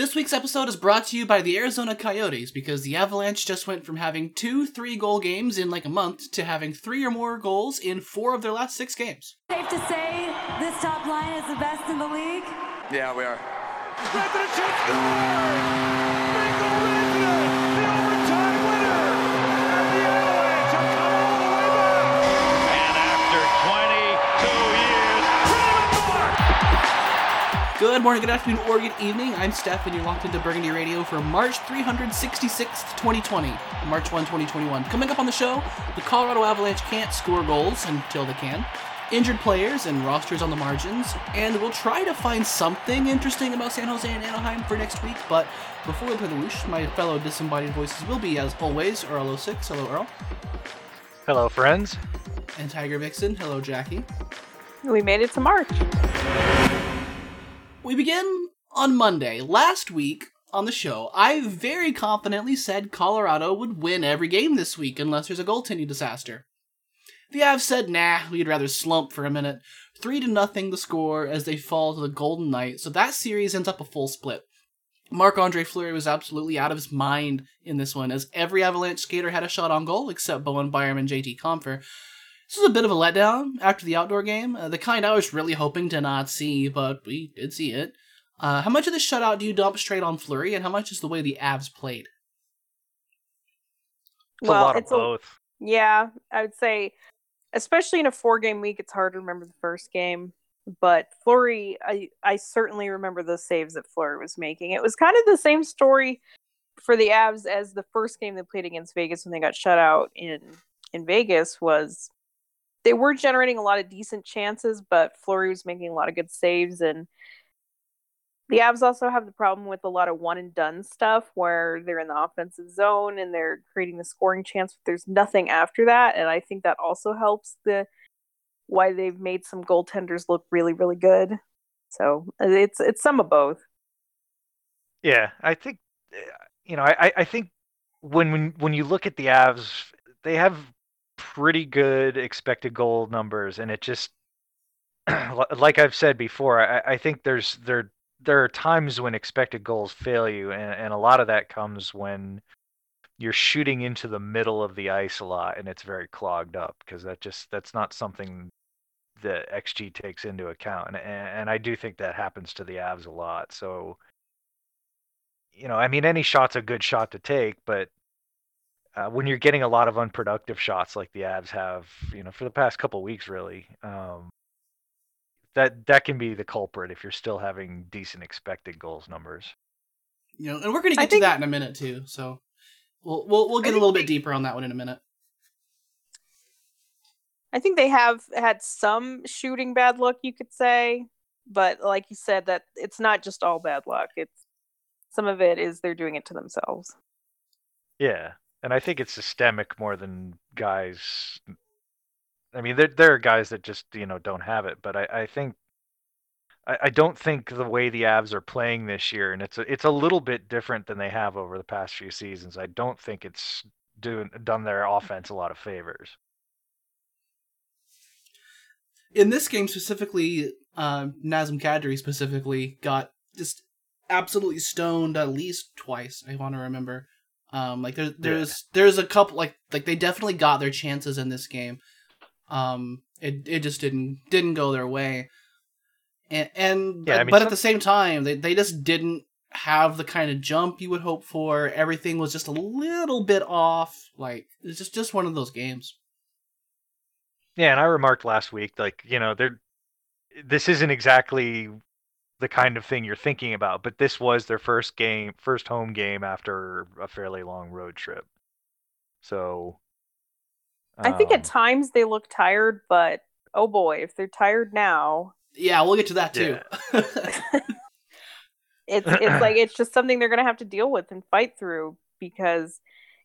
This week's episode is brought to you by the Arizona Coyotes because the Avalanche just went from having two three goal games in like a month to having three or more goals in four of their last six games. Safe to say this top line is the best in the league? Yeah, we are. Good morning, good afternoon, or good evening. I'm Steph, and you're locked into Burgundy Radio for March 366th, 2020, March 1, 2021. Coming up on the show, the Colorado Avalanche can't score goals until they can, injured players and rosters on the margins, and we'll try to find something interesting about San Jose and Anaheim for next week. But before we play the whoosh, my fellow disembodied voices will be, as always, Earl 06. Hello, Earl. Hello, friends. And Tiger Vixen. Hello, Jackie. We made it to March. We begin on Monday. Last week on the show, I very confidently said Colorado would win every game this week unless there's a goaltending disaster. The Avs said, nah, we'd rather slump for a minute. Three to nothing the score as they fall to the Golden Knights, so that series ends up a full split. Marc Andre Fleury was absolutely out of his mind in this one, as every Avalanche skater had a shot on goal except Bowen Byram and JT Compher. This was a bit of a letdown after the outdoor game, uh, the kind I was really hoping to not see, but we did see it. Uh, how much of this shutout do you dump straight on Fleury, and how much is the way the Avs played? It's well, a lot of it's both. yeah, I would say, especially in a four game week, it's hard to remember the first game. But Fleury, I I certainly remember the saves that Fleury was making. It was kind of the same story for the Avs as the first game they played against Vegas when they got shut out in in Vegas was they were generating a lot of decent chances, but Fleury was making a lot of good saves and the Avs also have the problem with a lot of one and done stuff where they're in the offensive zone and they're creating the scoring chance, but there's nothing after that. And I think that also helps the why they've made some goaltenders look really, really good. So it's it's some of both. Yeah, I think uh, you know, I I think when when when you look at the Avs, they have pretty good expected goal numbers, and it just like I've said before, I, I think there's there there are times when expected goals fail you, and, and a lot of that comes when you're shooting into the middle of the ice a lot, and it's very clogged up because that just that's not something that XG takes into account, and and I do think that happens to the Avs a lot. So you know, I mean, any shot's a good shot to take, but uh, when you're getting a lot of unproductive shots like the Avs have, you know, for the past couple weeks, really, um, that that can be the culprit if you're still having decent expected goals numbers. You know, and we're going to I get think- to that in a minute too. So we'll we'll we'll get a little bit deeper on that one in a minute. I think they have had some shooting bad luck, you could say, but like you said, that it's not just all bad luck. It's some of it is they're doing it to themselves. Yeah, and I think it's systemic more than guys. I mean, there there are guys that just you know don't have it, but I I think I, I don't think the way the Avs are playing this year, and it's a, it's a little bit different than they have over the past few seasons. I don't think it's doing done their offense a lot of favors. In this game specifically, uh, Nazem Kadri specifically got just absolutely stoned at least twice. I want to remember. Um, like there's there's there's a couple like like they definitely got their chances in this game. Um, it it just didn't didn't go their way. And and Yeah, I but, mean, but some- at the same time, they they just didn't have the kind of jump you would hope for. Everything was just a little bit off. Like it's just just one of those games. Yeah, and I remarked last week, like you know, there, this isn't exactly the kind of thing you're thinking about, but this was their first game, first home game after a fairly long road trip. So, I think at um, times they look tired, but oh boy, if they're tired now, Yeah, we'll get to that too. it's it's like it's just something they're gonna have to deal with and fight through because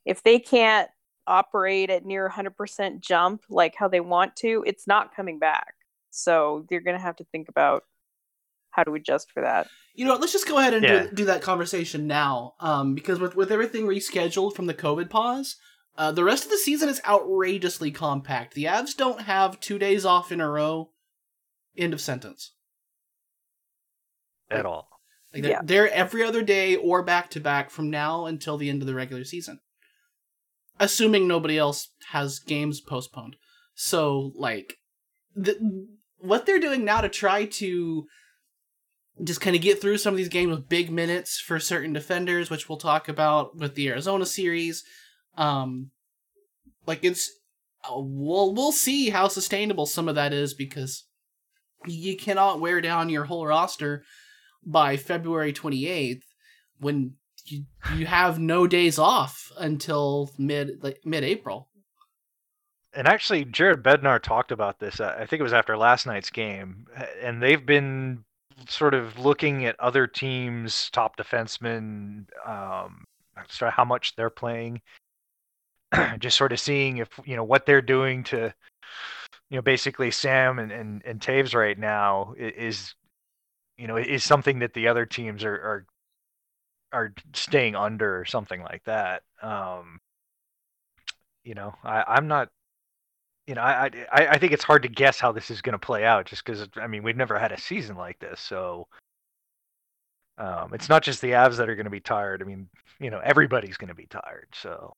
if they can't operate at near 100% jump like how they want to, it's not coming back. So they're gonna have to think about how do we adjust for that. You know, what, let's just go ahead and Yeah. do, do that conversation now. Um, because with with everything rescheduled from the COVID pause, uh, the rest of the season is outrageously compact. The Avs don't have two days off in a row. End of sentence. at all. Like they're, Yeah. they're every other day or back to back from now until the end of the regular season. Assuming nobody else has games postponed. So, like, the, what they're doing now to try to just kind of get through some of these games with big minutes for certain defenders, which we'll talk about with the Arizona series. Um, like it's, uh, we'll we'll see how sustainable some of that is because you cannot wear down your whole roster by February 28th when you you have no days off until mid like mid April. And actually, Jared Bednar talked about this. uh, I think it was after last night's game, and they've been sort of looking at other teams' top defensemen, um, sort of how much they're playing, just sort of seeing if you know what they're doing to, you know, basically Sam and and, and Toews right now is, you know, is something that the other teams are are are staying under or something like that. Um, you know, I, I'm not you know, I, I I think it's hard to guess how this is going to play out, just because I mean we've never had a season like this, so um, it's not just the Avs that are going to be tired. I mean, you know, everybody's going to be tired. So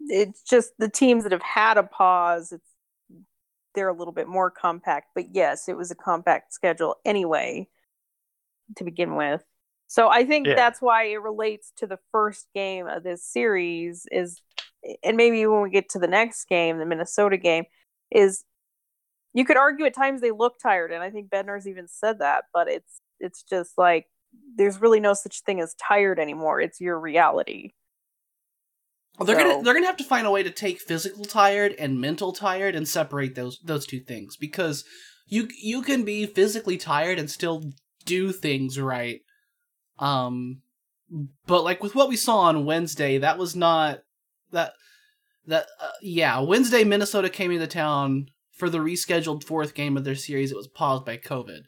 It's just the teams that have had a pause. It's they're a little bit more compact, but yes, it was a compact schedule anyway to begin with. So I think Yeah. that's why it relates to the first game of this series is and maybe when we get to the next game, the Minnesota game, is you could argue at times they look tired, and I think Bednar's even said that, but it's it's just like there's really no such thing as tired anymore. It's your reality. Well, they're So- gonna they're gonna have to find a way to take physical tired and mental tired and separate those those two things because you you can be physically tired and still do things right. Um, but like with what we saw on Wednesday, that was not that that uh, yeah Wednesday Minnesota came into town for the rescheduled fourth game of their series. It was paused by COVID,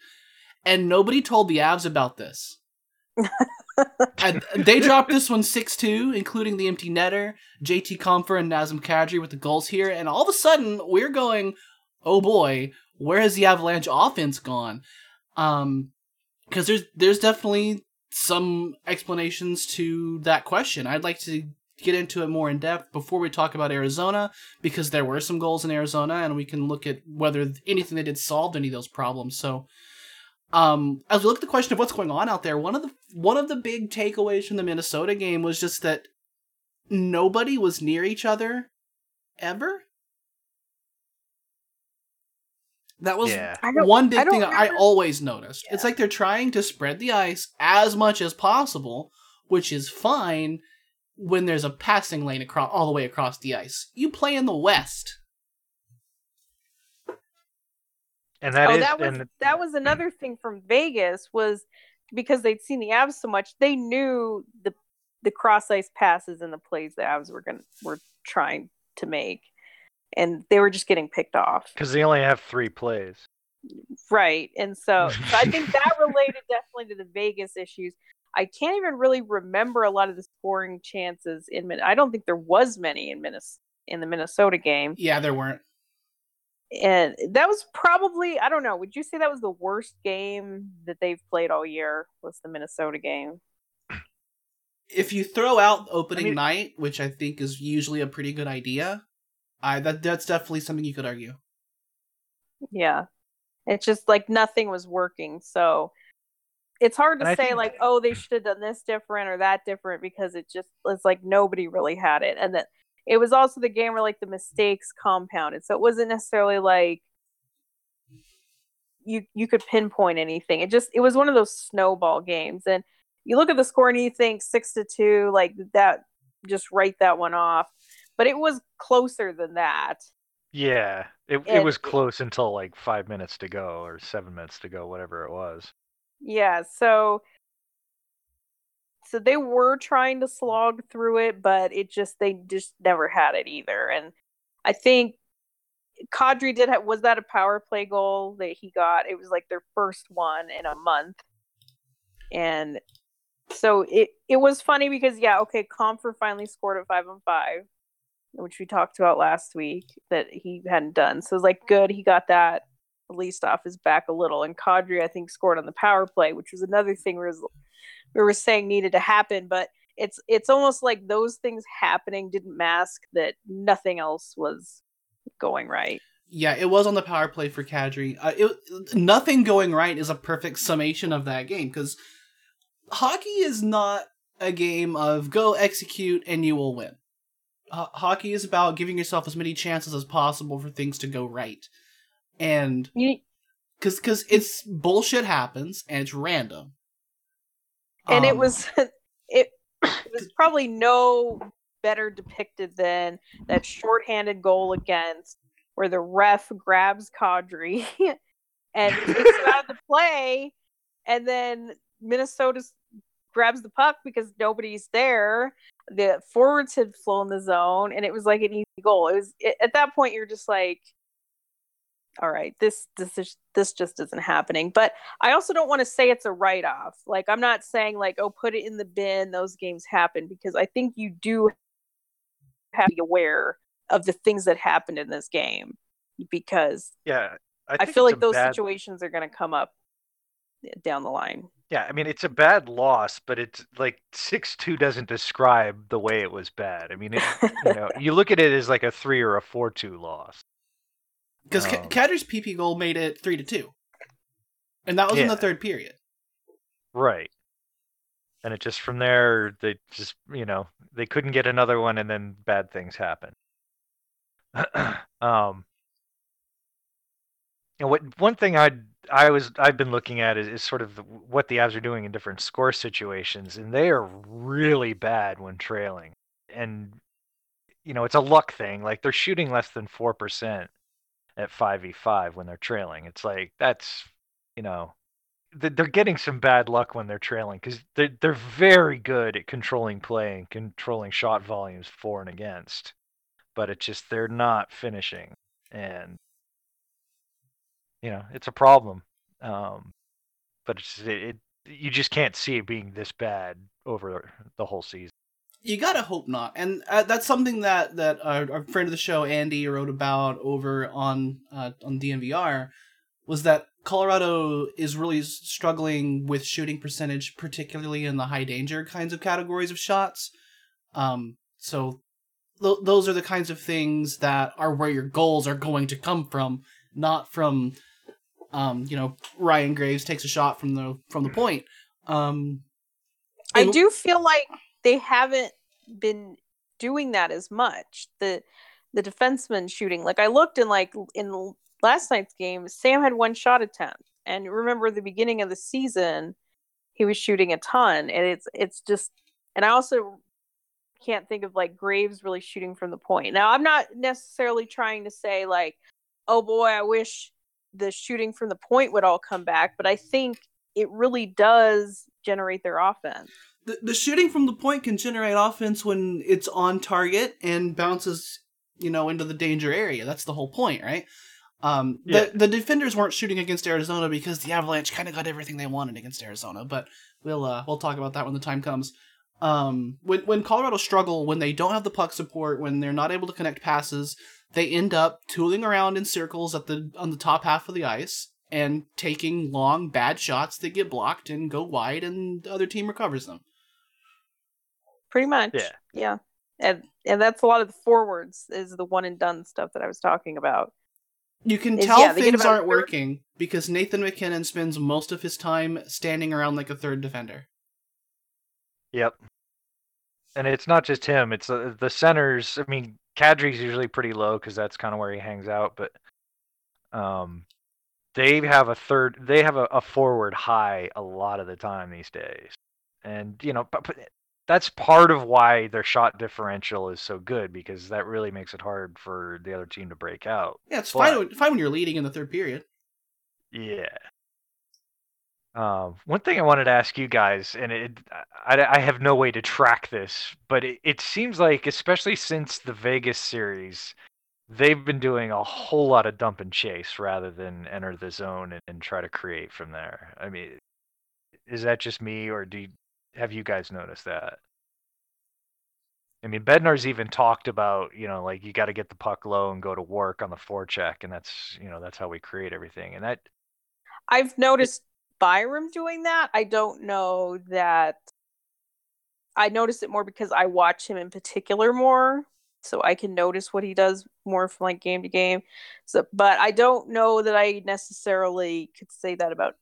and nobody told the Avs about this. And they dropped this one 6-2, including the empty netter, JT Compher and Nazem Kadri with the goals here, and all of a sudden we're going, oh boy, where has the Avalanche offense gone? Um, because there's there's definitely some explanations to that question. I'd like to get into it more in depth before we talk about Arizona, because there were some goals in Arizona, and we can look at whether anything they did solved any of those problems. So um as we look at the question of what's going on out there one of the one of the big takeaways from the minnesota game was just that nobody was near each other ever that was Yeah. One big I don't thing i always noticed it's like they're trying to spread the ice as much as possible which is fine when there's a passing lane across all the way across the ice you play in the west and that oh, is that was and that was mm. another thing from Vegas was because they'd seen the Avs so much, they knew the the cross ice passes and the plays the Avs were going were trying to make, and they were just getting picked off. because they only have three plays. Right. And so, so I think that related definitely to the Vegas issues. I can't even really remember a lot of the scoring chances in Min- I don't think there was many in Minnes- in the Minnesota game. yeah there weren't And that was probably I don't know, would you say that was the worst game that they've played all year was the Minnesota game? if you throw out opening I mean- night, which I think is usually a pretty good idea, I that that's definitely something you could argue. Yeah. It's just like nothing was working. So it's hard to And say think- like, oh, they should have done this different or that different because it just it's like nobody really had it. And that it was also the game where like the mistakes compounded. So it wasn't necessarily like you you could pinpoint anything. It just it was one of those snowball games. And you look at the score and you think six to two, like that just write that one off. But it was closer than that. Yeah, it it was close until like five minutes to go or seven minutes to go, whatever it was. Yeah, so so they were trying to slog through it, but it just they just never had it either. And I think Kadri did have was that a power play goal that he got? It was like their first one in a month. And so it it was funny because yeah, okay, Compher finally scored at five on five, which we talked about last week that he hadn't done. So it was like good, he got that at least off his back a little. And Kadri, I think, scored on the power play, which was another thing we were saying needed to happen, but it's it's almost like those things happening didn't mask that nothing else was going right. Yeah, it was on the power play for Kadri. Uh, it, nothing going right is a perfect summation of that game because hockey is not a game of go execute and you will win. Hockey is about giving yourself as many chances as possible for things to go right, and because because it's bullshit happens and it's random. and it Um, was it, it was probably no better depicted than that shorthanded goal against where the ref grabs Kadri and takes him out of the play and then Minnesota grabs the puck because nobody's there the forwards had flown the zone and it was like an easy goal it was it, at that point you're just like all right this this is this just isn't happening but i also don't want to say it's a write-off like i'm not saying like oh put it in the bin those games happen because i think you do have to be aware of the things that happened in this game because Yeah, I, i, feel like those bad- situations are going to come up eh, down the line Yeah, I mean it's a bad loss, but it's like six two doesn't describe the way it was bad. I mean, it, you know, you look at it as like a three or a four two loss. Because Um, Kadri's PP goal made it three to two, and that was in the third period. Right. And it just from there they just you know they couldn't get another one, and then bad things happen. um. and what one thing I I was I've been looking at is, is sort of the, what the Avs are doing in different score situations, and they are really bad when trailing. And you know, it's a luck thing. Like they're shooting less than four percent at five v five when they're trailing. It's like that's you know they're getting some bad luck when they're trailing because they're they're very good at controlling play and controlling shot volumes for and against, but it's just they're not finishing, and you know it's a problem. Um, but it's it, it you just can't see it being this bad over the whole season. You gotta hope not, and uh, that's something that that our, our friend of the show Andy wrote about over on uh, on DNVR was that Colorado is really struggling with shooting percentage, particularly in the high danger kinds of categories of shots. Um, so th- those are the kinds of things that are where your goals are going to come from, not from, um, you know, Ryan Graves takes a shot from the from the point. Um, I do feel like they haven't been doing that as much. The the defenseman shooting. Like I looked in like in last night's game, Sam had one shot attempt. And remember the beginning of the season, he was shooting a ton. And it's it's just and I also can't think of like Graves really shooting from the point. Now I'm not necessarily trying to say like, oh boy, I wish the shooting from the point would all come back, but I think it really does generate their offense. The, the shooting from the point can generate offense when it's on target and bounces, you know, into the danger area. That's the whole point, right? Um, the the defenders weren't shooting against Arizona because the Avalanche kind of got everything they wanted against Arizona, but we'll uh, we'll talk about that when the time comes. Um, when when Colorado struggle when they don't have the puck support, when they're not able to connect passes, they end up tooling around in circles at the on the top half of the ice and taking long bad shots that get blocked and go wide, and the other team recovers them. Pretty much Yeah. yeah and and that's a lot of the forwards is the one and done stuff that i was talking about You can is, tell yeah, things aren't third- working because Nathan MacKinnon spends most of his time standing around like a third defender. Yep. And it's not just him; it's uh, the centers. I mean, Kadri's usually pretty low because that's kind of where he hangs out, but um, they have a third. They have a, a forward high a lot of the time these days, and you know, but, but that's part of why their shot differential is so good because that really makes it hard for the other team to break out. Yeah, it's But- fine. when- Fine when you're leading in the third period. Yeah. Um, one thing I wanted to ask you guys, and it, I, I have no way to track this, but it, it seems like, especially since the Vegas series, they've been doing a whole lot of dump and chase rather than enter the zone and, and try to create from there. I mean, is that just me, or do you, have you guys noticed that? I mean, Bednar's even talked about, you know, like you got to get the puck low and go to work on the forecheck, and that's, you know, that's how we create everything. And that i've noticed Byram doing that. I don't know that I notice it more because I watch him in particular more. So I can notice what he does more from like game to game. So but I don't know that I necessarily could say that about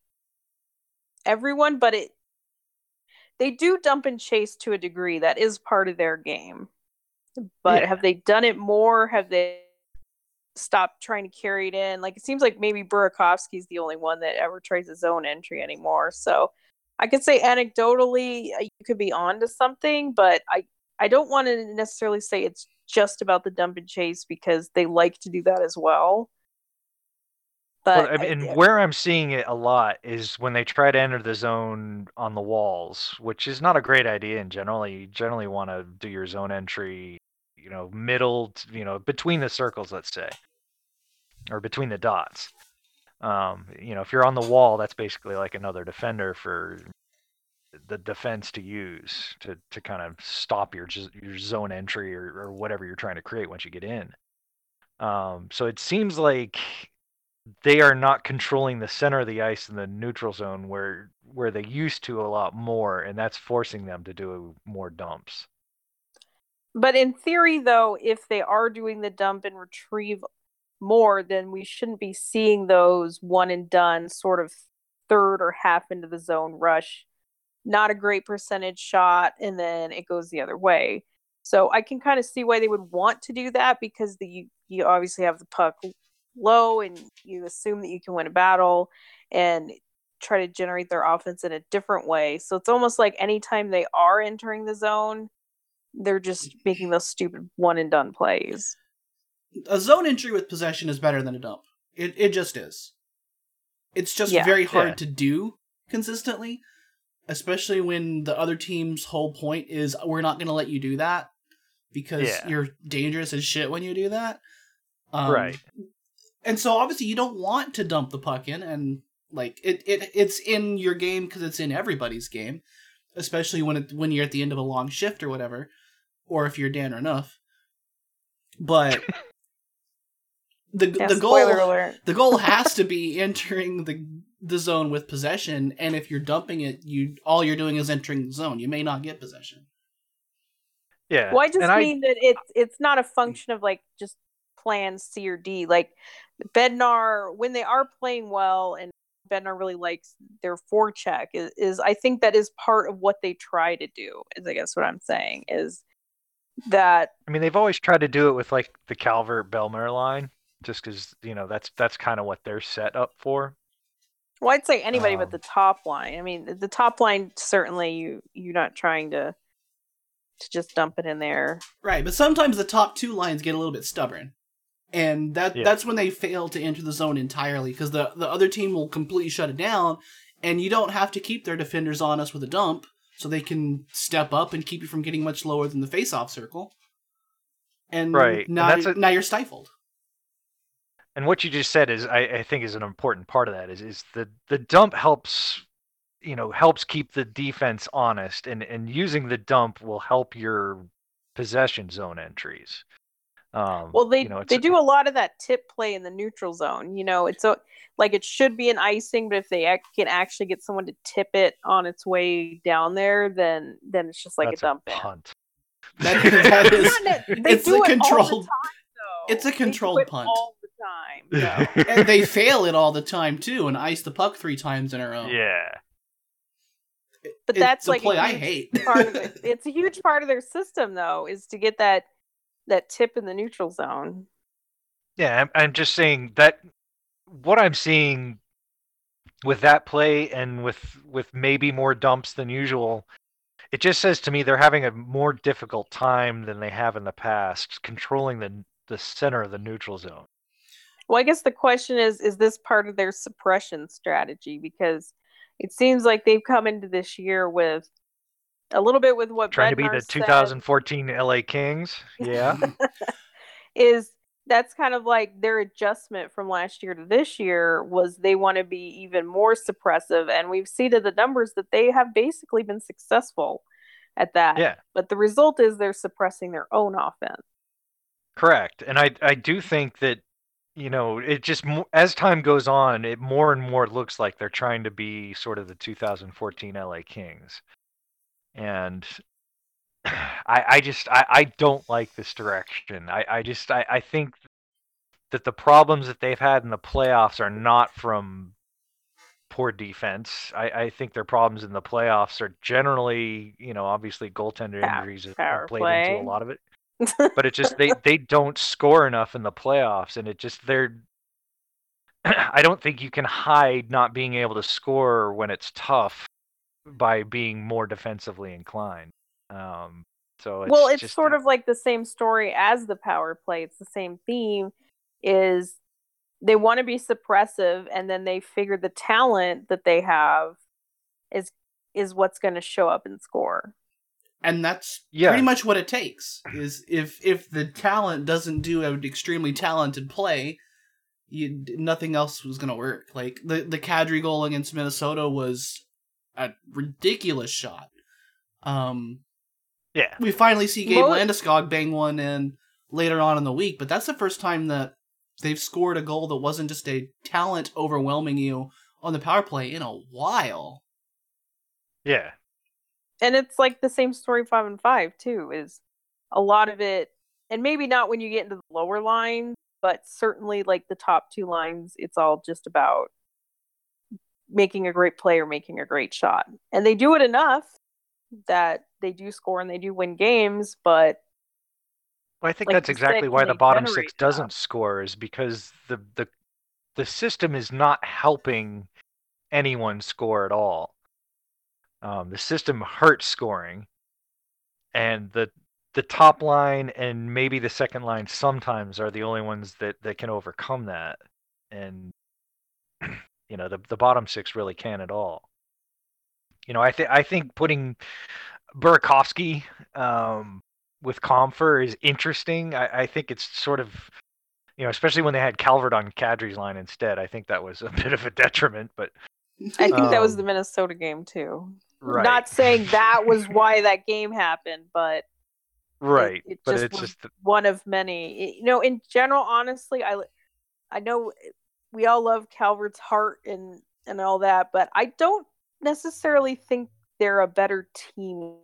everyone, but it they do dump and chase to a degree. That is part of their game. But Yeah. have they done it more? Have they stopped trying to carry it in? Like it seems like maybe Burakovsky's the only one that ever tries his own entry anymore. So I could say anecdotally uh, you could be onto something, but I I don't want to necessarily say it's just about the dump and chase because they like to do that as well. But Well, I mean, and where I'm seeing it a lot is when they try to enter the zone on the walls, which is not a great idea in general. You generally want to do your zone entry, you know, middle, you know, between the circles, let's say, or between the dots. Um, you know, if you're on the wall, that's basically like another defender for the defense to use to to kind of stop your your zone entry or, or whatever you're trying to create once you get in. Um, so it seems like they are not controlling the center of the ice in the neutral zone where where they used to a lot more, and that's forcing them to do more dumps. But in theory, though, if they are doing the dump and retrieve more, then we shouldn't be seeing those one and done sort of third or half into the zone rush. Not a great percentage shot, and then it goes the other way. So I can kind of see why they would want to do that because the you, obviously have the puck low and you assume that you can win a battle and try to generate their offense in a different way. So it's almost like anytime they are entering the zone, they're just making those stupid one and done plays. A zone entry with possession is better than a dump. It it just is. It's just Yeah. very hard Yeah. to do consistently, especially when the other team's whole point is we're not going to let you do that because Yeah. you're dangerous as shit when you do that. Um, Right. And so obviously you don't want to dump the puck in and like it, it it's in your game because it's in everybody's game, especially when it when you're at the end of a long shift or whatever, or if you're Dan or enough. But the Yeah, the goal alert. the goal has to be entering the the zone with possession, and if you're dumping it, you all you're doing is entering the zone. You may not get possession. Yeah. Well, I just and I- mean that it's it's not a function of like just plan C or D. Like Bednar, when they are playing well and Bednar really likes their forecheck, is, is I think that is part of what they try to do. Is I guess what I'm saying is that I mean, they've always tried to do it with like the Calvert Bellemare line, just because you know that's that's kind of what they're set up for. well, I'd say anybody but Um, the top line. I mean, the top line certainly you you're not trying to to just dump it in there. Right, but sometimes the top two lines get a little bit stubborn. And that Yeah. that's when they fail to enter the zone entirely because the the other team will completely shut it down and you don't have to keep their defenders on us with a dump so they can step up and keep you from getting much lower than the face-off circle. And Right, and now that's a- now you're stifled. And what you just said is, I, I think, is an important part of that. Is is the the dump helps, you know, helps keep the defense honest, and and using the dump will help your possession zone entries. Um, Well, they you know, they do a lot of that tip play in the neutral zone. You know, it's a, like it should be an icing, but if they ac- can actually get someone to tip it on its way down there, then then it's just like that's a dump in. punt. That, that is they it's do a it all the controlled time, it's a They do controlled it punt. all the time. So. and they fail it all the time too and ice the puck three times in a row. yeah, But It's that's a like play a I hate. part of it. It's a huge part of their system, though, is to get that that tip in the neutral zone. yeah. I'm, I'm just saying that what I'm seeing with that play and with with maybe more dumps than usual it just says to me they're having a more difficult time than they have in the past controlling the the center of the neutral zone Well, I guess the question is: Is this part of their suppression strategy? Because it seems like they've come into this year with a little bit with what trying to be Bednar the said. 2014 LA Kings. Yeah. Is that's kind of like their adjustment from last year to this year was they want to be even more suppressive and we've seen in the numbers that they have basically been successful at that. Yeah. But the result is they're suppressing their own offense. Correct and I I do think that you know, it just as time goes on, it more and more looks like they're trying to be sort of the 2014 LA Kings, and I, I just I, I don't like this direction. I, I just I, I think that the problems that they've had in the playoffs are not from poor defense. I, I think their problems in the playoffs are generally, you know, obviously goaltender Pow- injuries have- power played play. into a lot of it. But it's just they they don't score enough in the playoffs, and it just they're. I don't think you can hide not being able to score when it's tough by being more defensively inclined. Um, so it's well, it's just, sort of like the same story as the power play. It's the same theme. Is they want to be suppressive, and then they figure the talent that they have is is what's going to show up and score. and that's Yeah. pretty much what it takes. Is if if the talent doesn't do an extremely talented play, you nothing else was gonna work. Like the the Kadri goal against Minnesota was a ridiculous shot. Um, yeah. we finally see Gabe Mo- Landeskog bang one in later on in the week, but that's the first time that they've scored a goal that wasn't just a talent overwhelming you on the power play in a while. Yeah. and it's like the same story five and five too is a lot of it and maybe not when you get into the lower line but certainly like the top two lines it's all just about making a great play or making a great shot. And they do it enough that they do score and they do win games but Well, I think Like that's you said, exactly why the bottom six doesn't score is because the the the system is not helping anyone score at all. Um, the system hurts scoring, and the the top line and maybe the second line sometimes are the only ones that that can overcome that, and you know the the bottom six really can at all. You know, I think I think putting Burakovsky um, with Compher is interesting. I, I think it's sort of, you know, especially when they had Calvert on Kadri's line instead. I think that was a bit of a detriment, but i think that was Um, the minnesota game too right, not saying that was why that game happened but right. it but just it's just the- one of many. You know, in general, honestly, I I know we all love Calvert's heart and and all that, but I don't necessarily think they're a better team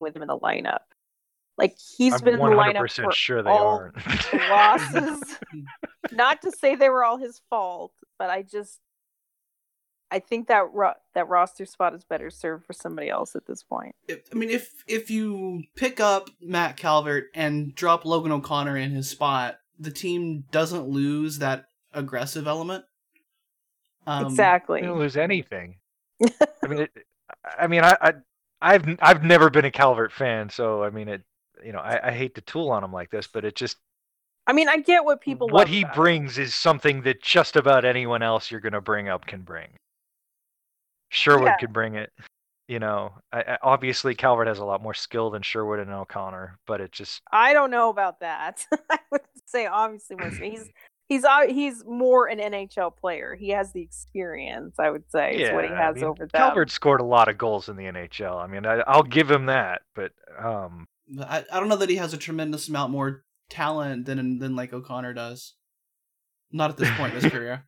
with him in the lineup. Like he's I'm been in the lineup for sure they all aren't. losses. Not to say they were all his fault, but I just I think that ro- that roster spot is better served for somebody else at this point. if, I mean, if if you pick up Matt Calvert and drop Logan O'Connor in his spot, the team doesn't lose that aggressive element. Um, exactly. They don't lose anything. I mean, it, I mean, I, I, I've, I've never been a Calvert fan, so I mean, it, you know, I, I hate to tool on him like this, but it just I mean, I get what people what love he about it. brings is something that just about anyone else you're going to bring up can bring. Sherwood Yeah. could bring it. You know, I, I, obviously Calvert has a lot more skill than Sherwood and O'Connor, but it just I don't know about that. I would say obviously more. He's he's he's more an NHL player. He has the experience. I would say is what he I has mean, over them. Calvert scored a lot of goals in the NHL. I mean, I, I'll give him that, but um, I, I don't know that he has a tremendous amount more talent than than like O'Connor does. Not at this point in his career.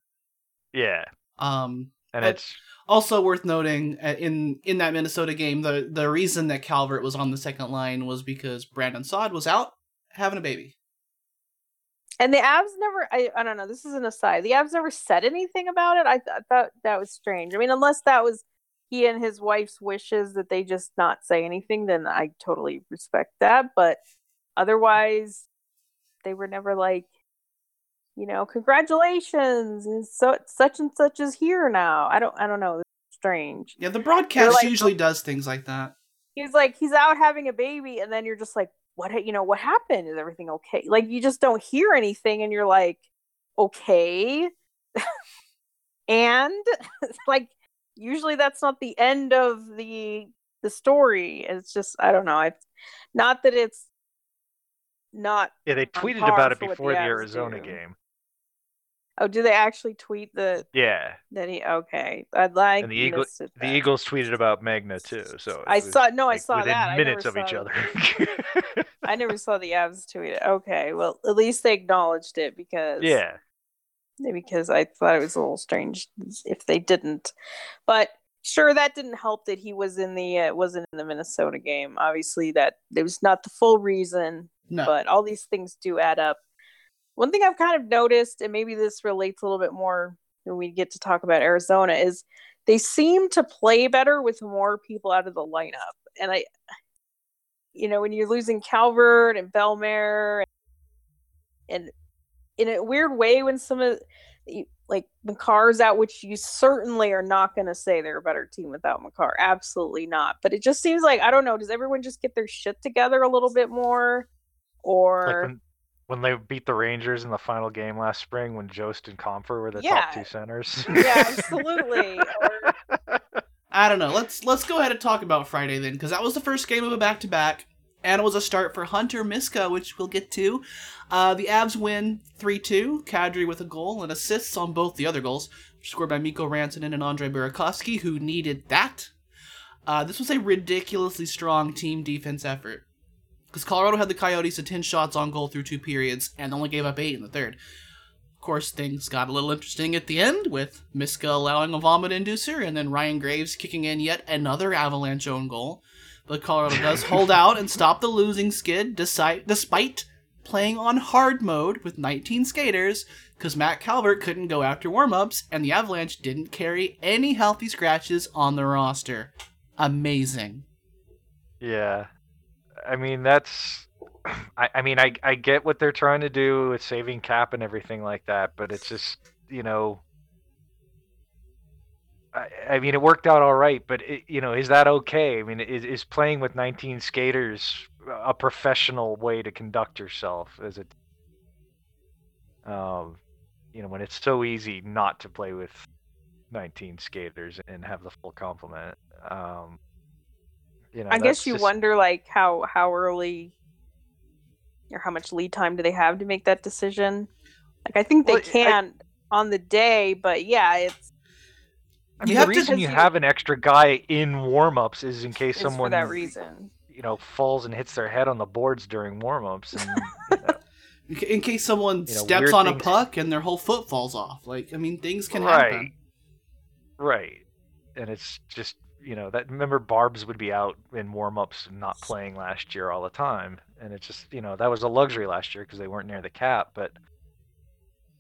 yeah, Um, and it's also worth noting uh, in in that Minnesota game, the the reason that Calvert was on the second line was because Brandon Saad was out having a baby. And the Avs never. I I don't know. This is an aside. The Avs never said anything about it. I, th- I thought that was strange. I mean, unless that was he and his wife's wishes that they just not say anything, then I totally respect that. But otherwise, they were never like, you know, congratulations, and so such and such is here now. I don't. I don't know. It's strange. Yeah, the broadcast like- usually oh. does things like that. He's like he's out having a baby, and then you're just like, what? You know, what happened? Is everything okay? Like you just don't hear anything, and you're like, okay. and like usually that's not the end of the the story. It's just I don't know. It's not that it's not yeah. They tweeted about it before the the Arizona game. Oh, do they actually tweet the Yeah, that he? Okay, I'd like and the Eagle, missed it the. Eagles tweeted about Magna too. So I saw- no, I saw that. Minutes of each saw other. I never saw the Avs tweet it. Okay, well, at least they acknowledged it because yeah, because I thought it was a little strange if they didn't. But sure, that didn't help that he was in the uh, wasn't in the Minnesota game. Obviously, that it was not the full reason, No. but all these things do add up. One thing I've kind of noticed, and maybe this relates a little bit more when we get to talk about Arizona, is they seem to play better with more people out of the lineup. And I, you know, when you're losing Calvert and Bellemare, and and in a weird way, when some of like Makar's out, which you certainly are not going to say they're a better team without McCarr. Absolutely not. But it just seems like I don't know. Does everyone just get their shit together a little bit more, or like when when they beat the Rangers in the final game last spring, when Jost and Compher were the Yeah. top two centers. yeah, absolutely. Or, I don't know. Let's let's go ahead and talk about Friday then, because that was the first game of a back to back, and it was a start for Hunter Miska, which we'll get to. Uh, the Avs win three two. Kadri with a goal and assists on both the other goals, scored by Mikko Rantanen and Andre Burakovsky, who needed that. Uh, this was a ridiculously strong team defense effort. Because Colorado had the Coyotes to 10 shots on goal through two periods and only gave up 8 in the third. Of course, things got a little interesting at the end with Miska allowing a vomit inducer and then Ryan Graves kicking in yet another Avalanche own goal. But Colorado does hold out and stop the losing skid despite, despite playing on hard mode with 19 skaters because Matt Calvert couldn't go after warm-ups and the Avalanche didn't carry any healthy scratches on the roster. Amazing. Yeah, I mean that's. I, I mean I I get what they're trying to do with saving cap and everything like that, but it's just you know. I, I mean, it worked out all right, but it, you know, is that okay? I mean, is is playing with 19 skaters a professional way to conduct yourself? Is it, um, you know, when it's so easy not to play with 19 skaters and have the full complement? Um, you know, I guess you just- wonder like how how early or how much lead time do they have to make that decision? Like I think they Well, I- can on the day, but yeah, it's I mean, have the reason you you- have an extra guy in warm-ups is in case it's someone for that reason. you know falls and hits their head on the boards during warm-ups and you know, In case someone You know, steps weird on a puck and their whole foot falls off. Like, I mean, things can Right. happen. right and it's just you know that remember barbs would be out in warm-ups and not playing last year all the time. And it's just you know that was a luxury last year because they weren't near the cap but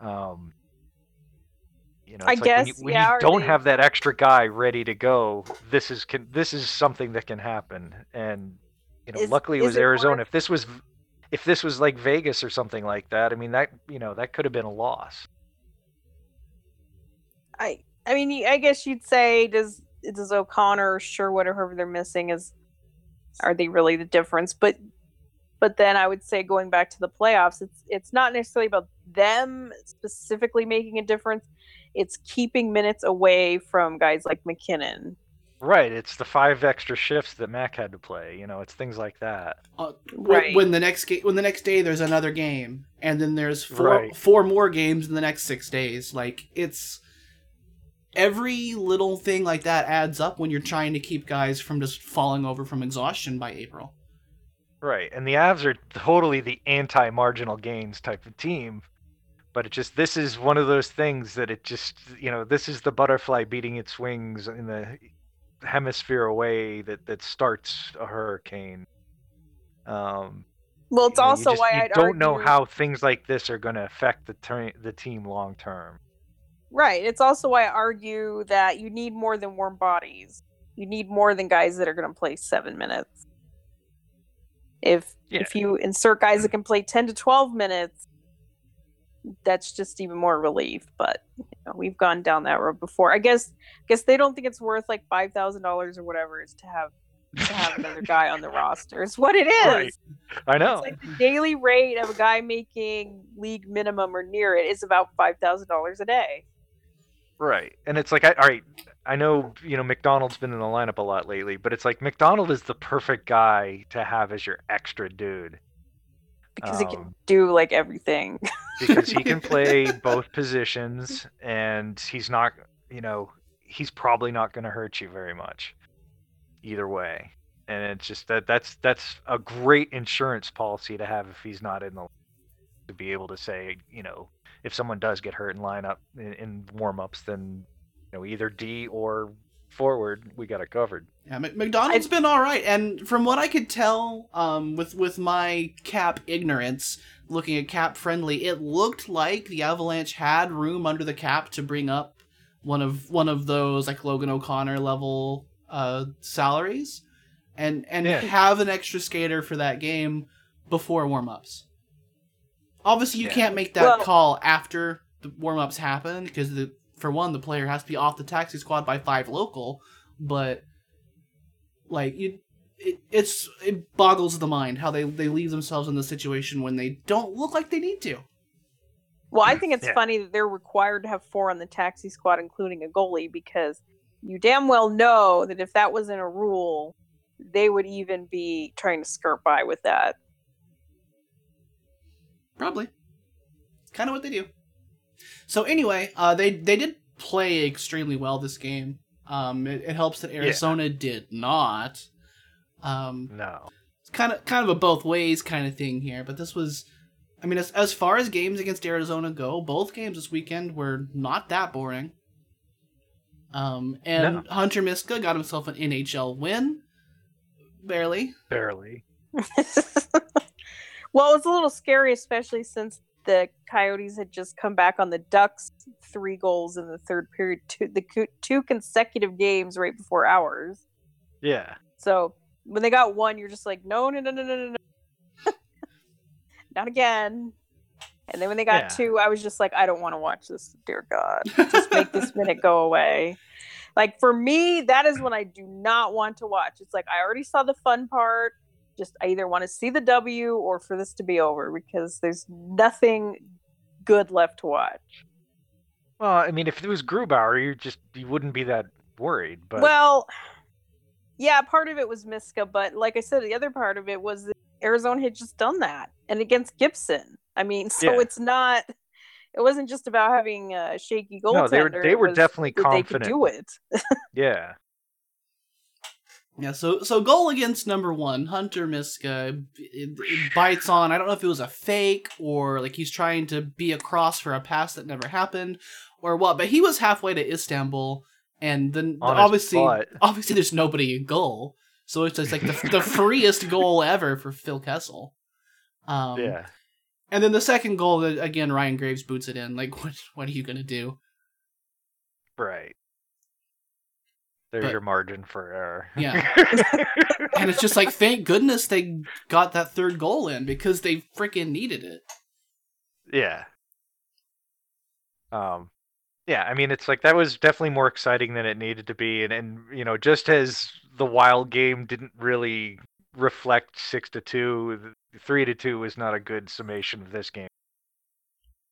um you know I like when you, guess, when yeah, you don't they- have that extra guy ready to go this is can this is something that can happen. And you know Is- luckily it was arizona. worth- if this was if this was like vegas or something like that i mean that you know that could have been a loss. I I mean, I guess you'd say does does O'Connor, sure, whatever they're missing is, are they really the difference? But but then I would say going back to the playoffs, it's it's not necessarily about them specifically making a difference. It's keeping minutes away from guys like MacKinnon. right it's the five extra shifts that mac had to play you know it's things like that Uh, Right. When the next ga- when the next day there's another game, and then there's four Right. four more games in the next six days. Like it's every little thing like that adds up when you're trying to keep guys from just falling over from exhaustion by April. Right, and the Avs are totally the anti-marginal gains type of team, but it just this is one of those things that it just you know this is the butterfly beating its wings in the hemisphere away that that starts a hurricane. Um, Well, it's you know, you also just- why I'd don't know how things like this are going to affect the ter- the team long term. Right. It's also why I argue that you need more than warm bodies. You need more than guys that are going to play seven minutes. If Yeah. if you insert guys that mm. can play ten to twelve minutes, that's just even more relief. But you know, we've gone down that road before. I guess I guess they don't think it's worth like five thousand dollars or whatever is to have to have another guy on the roster. It's what it is. Right. I know. It's like the daily rate of a guy making league minimum or near it is about five thousand dollars a day. Right. And it's like, I, all right, I know, you know, MacDonald's been in the lineup a lot lately, but it's like MacDonald is the perfect guy to have as your extra dude. because he Um, can do like everything. because he can play both positions and he's not, you know, he's probably not going to hurt you very much either way. And it's just that that's that's a great insurance policy to have if he's not in the to be able to say, you know, if someone does get hurt in lineup in, in warm-ups then you know either D or forward we got it covered. Yeah, Mc- MacDonald's been all right, and from what I could tell, um, with with my cap ignorance, looking at cap friendly, it looked like the Avalanche had room under the cap to bring up one of one of those like Logan O'Connor level uh, salaries, and and Yeah. have an extra skater for that game before warm ups. Obviously, you Yeah. can't make that Well- call after the warm ups happen because the for one, the player has to be off the taxi squad by five local, but like you it, it's it boggles the mind how they they leave themselves in the situation when they don't look like they need to Well, I think it's Yeah. funny that they're required to have four on the taxi squad, including a goalie, because you damn well know that if that wasn't a rule, they would even be trying to skirt by with that. Probably. Kind of what they do. So anyway uh they they did play extremely well this game. Um it, it helps that arizona did not. Um No. it's kind of kind of a both ways kind of thing here but this was i mean as, as far as games against arizona go both games this weekend were not that boring. Um and No. hunter miska got himself an nhl win. Barely. Barely. Well, it was a little scary, especially since the Coyotes had just come back on the Ducks three goals in the third period, two the two consecutive games right before ours. Yeah. So when they got one, you're just like, no, no, no, no, no, no, not again. And then when they got yeah. two, I was just like, I don't want to watch this. Dear God, just make this minute go away. Like for me, that is when I do not want to watch. It's like I already saw the fun part. Just I either want to see the W or for this to be over because there's nothing good left to watch. Well, I mean, if it was Grubauer, you just you wouldn't be that worried. But Well, yeah, part of it was Miska, but like I said, the other part of it was that Arizona had just done that and against Gibson. I mean, so Yeah. it's not. It wasn't just about having a shaky goaltender. No, they were- they were definitely that They could confident. do it. yeah, Yeah, so so goal against number one, Hunter Miska, it, it bites on. I don't know if it was a fake or like he's trying to be across for a pass that never happened or what, but he was halfway to Istanbul, and then his obviously obviously there's nobody in goal, so it's just like the, the freest goal ever for Phil Kessel. Um, yeah. and then the second goal again, Ryan Graves boots it in. Like, what what are you gonna do? Right. There's But- your margin for error. Yeah. And it's just like, thank goodness they got that third goal in because they freaking needed it. yeah. Um, yeah. I mean, it's like that was definitely more exciting than it needed to be, and and you know, just as the wild game didn't really reflect six to two, three to two was not a good summation of this game.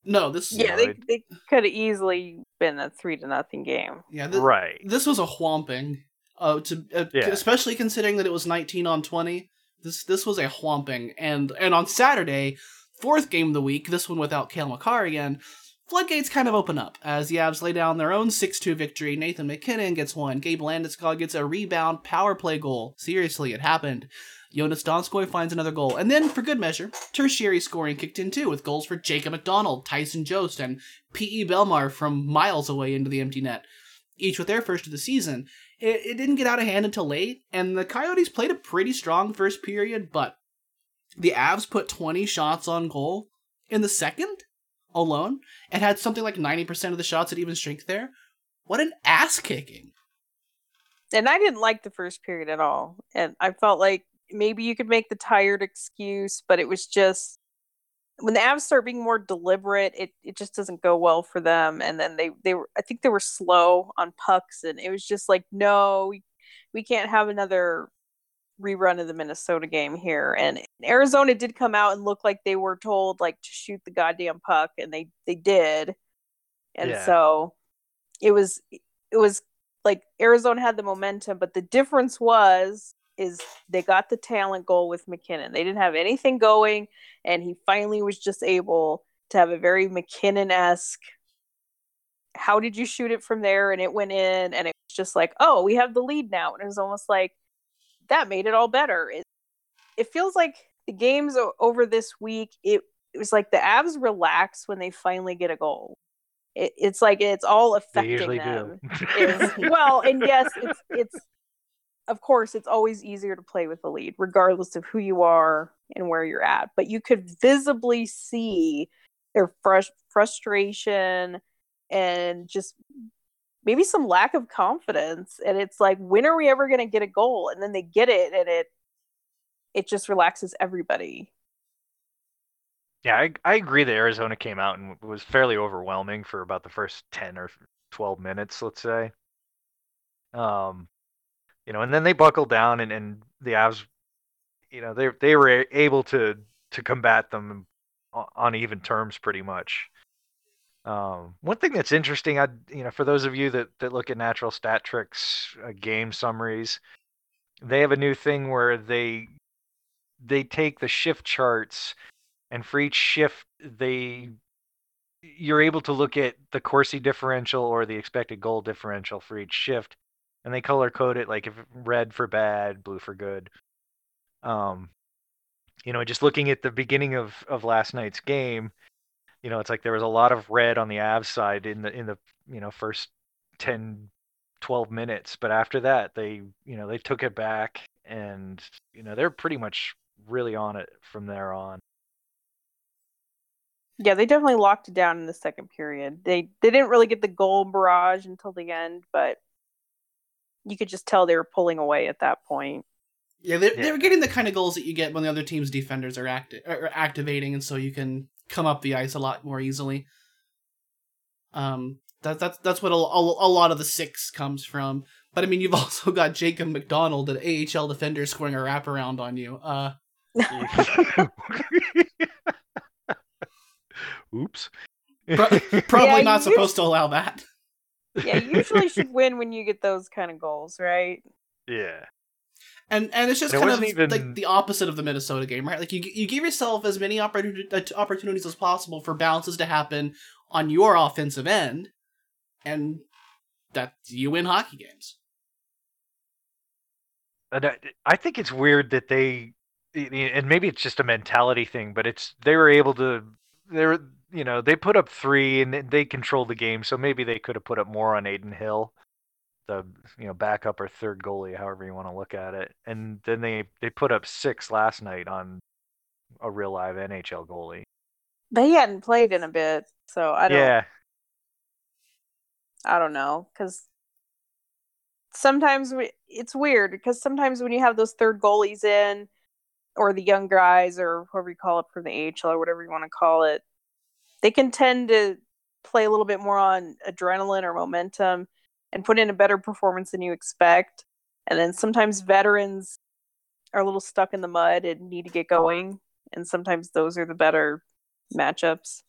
No, this Yeah, they, they could have easily been a three to nothing game. yeah, thi- right. this was a whomping. Uh, to uh, Yeah. especially considering that it was 19 on 20. This this was a whomping, and and on Saturday, fourth game of the week, this one without Cale Makar again. Floodgates kind of open up as the Avs lay down their own 6-2 victory. Nathan MacKinnon gets one. Gabe Landeskog gets a rebound power play goal. Seriously, it happened. Joonas Donskoi finds another goal. And then, for good measure, tertiary scoring kicked in too, with goals for Jacob MacDonald, Tyson Jost, and P.E. Bellemare from miles away into the empty net, each with their first of the season. It, it didn't get out of hand until late, and the Coyotes played a pretty strong first period, but the Avs put 20 shots on goal in the second alone and had something like 90% of the shots at even strength there. What an ass kicking. And I didn't like the first period at all. And I felt like maybe you could make the tired excuse, but it was just when the Avs start being more deliberate, it, it just doesn't go well for them. And then they, they were I think they were slow on pucks and it was just like, no, we, we can't have another rerun of the Minnesota game here. And Arizona did come out and look like they were told like to shoot the goddamn puck and they they did. And Yeah. so it was it was like Arizona had the momentum, but the difference was is they got the talent goal with MacKinnon. They didn't have anything going, and he finally was just able to have a very MacKinnon esque. How did you shoot it from there? And it went in, and it was just like, oh, we have the lead now. And it was almost like that made it all better. It, it feels like the games over this week, it, it was like the Avs relax when they finally get a goal. It, it's like it's all affecting them. Is- well, and yes, it's it's of course it's always easier to play with the lead, regardless of who you are and where you're at. But you could visibly see their frus- frustration and just maybe some lack of confidence. And it's like, when are we ever going to get a goal? And then they get it, and it it just relaxes everybody. Yeah, I, I agree that Arizona came out and was fairly overwhelming for about the first 10 or 12 minutes, let's say. Um, you know, and then they buckled down and, and the Avs, you know, they they were able to to combat them on, even terms pretty much. Um, one thing that's interesting, I you know, for those of you that that look at Natural Stat Trick's uh, game summaries, they have a new thing where they they take the shift charts and for each shift they you're able to look at the Corsi differential or the expected goal differential for each shift and they color code it like red for bad blue for good um you know just looking at the beginning of of last night's game you know it's like there was a lot of red on the Avs side in the in the you know first 10 12 minutes but after that they you know they took it back and you know they're pretty much really on it from there on Yeah, they definitely locked it down in the second period. They they didn't really get the goal barrage until the end, but you could just tell they were pulling away at that point. Yeah, they, Yeah. they were getting the kind of goals that you get when the other team's defenders are, acti- are activating, and so you can come up the ice a lot more easily. Um, that, that's that's what a, a, a lot of the six comes from. But I mean, you've also got Jacob MacDonald, an AHL defender, scoring a wraparound on you. Uh, Oops. Pro- probably Yeah, not supposed to allow that. Yeah, you usually should win when you get those kind of goals, right? yeah. And and it's just And it kind of even- like the opposite of the Minnesota game, right? Like you you give yourself as many opportuni- uh, opportunities as possible for bounces to happen on your offensive end, and that you win hockey games. And I, I think it's weird that they, eh, eh, and maybe it's just a mentality thing, but it's they were able to, they were, you know, they put up three and they controlled the game, so maybe they could have put up more on Adin Hill, the you know backup or third goalie, however you want to look at it, and then they they put up six last night on a real live NHL goalie. But he hadn't played in a bit, so I don't yeah, I don't know because sometimes we, it's weird because sometimes when you have those third goalies in or the young guys or whoever you call it from the AHL or whatever you want to call it, they can tend to play a little bit more on adrenaline or momentum and put in a better performance than you expect. And then sometimes veterans are a little stuck in the mud and need to get going. And sometimes those are the better matchups.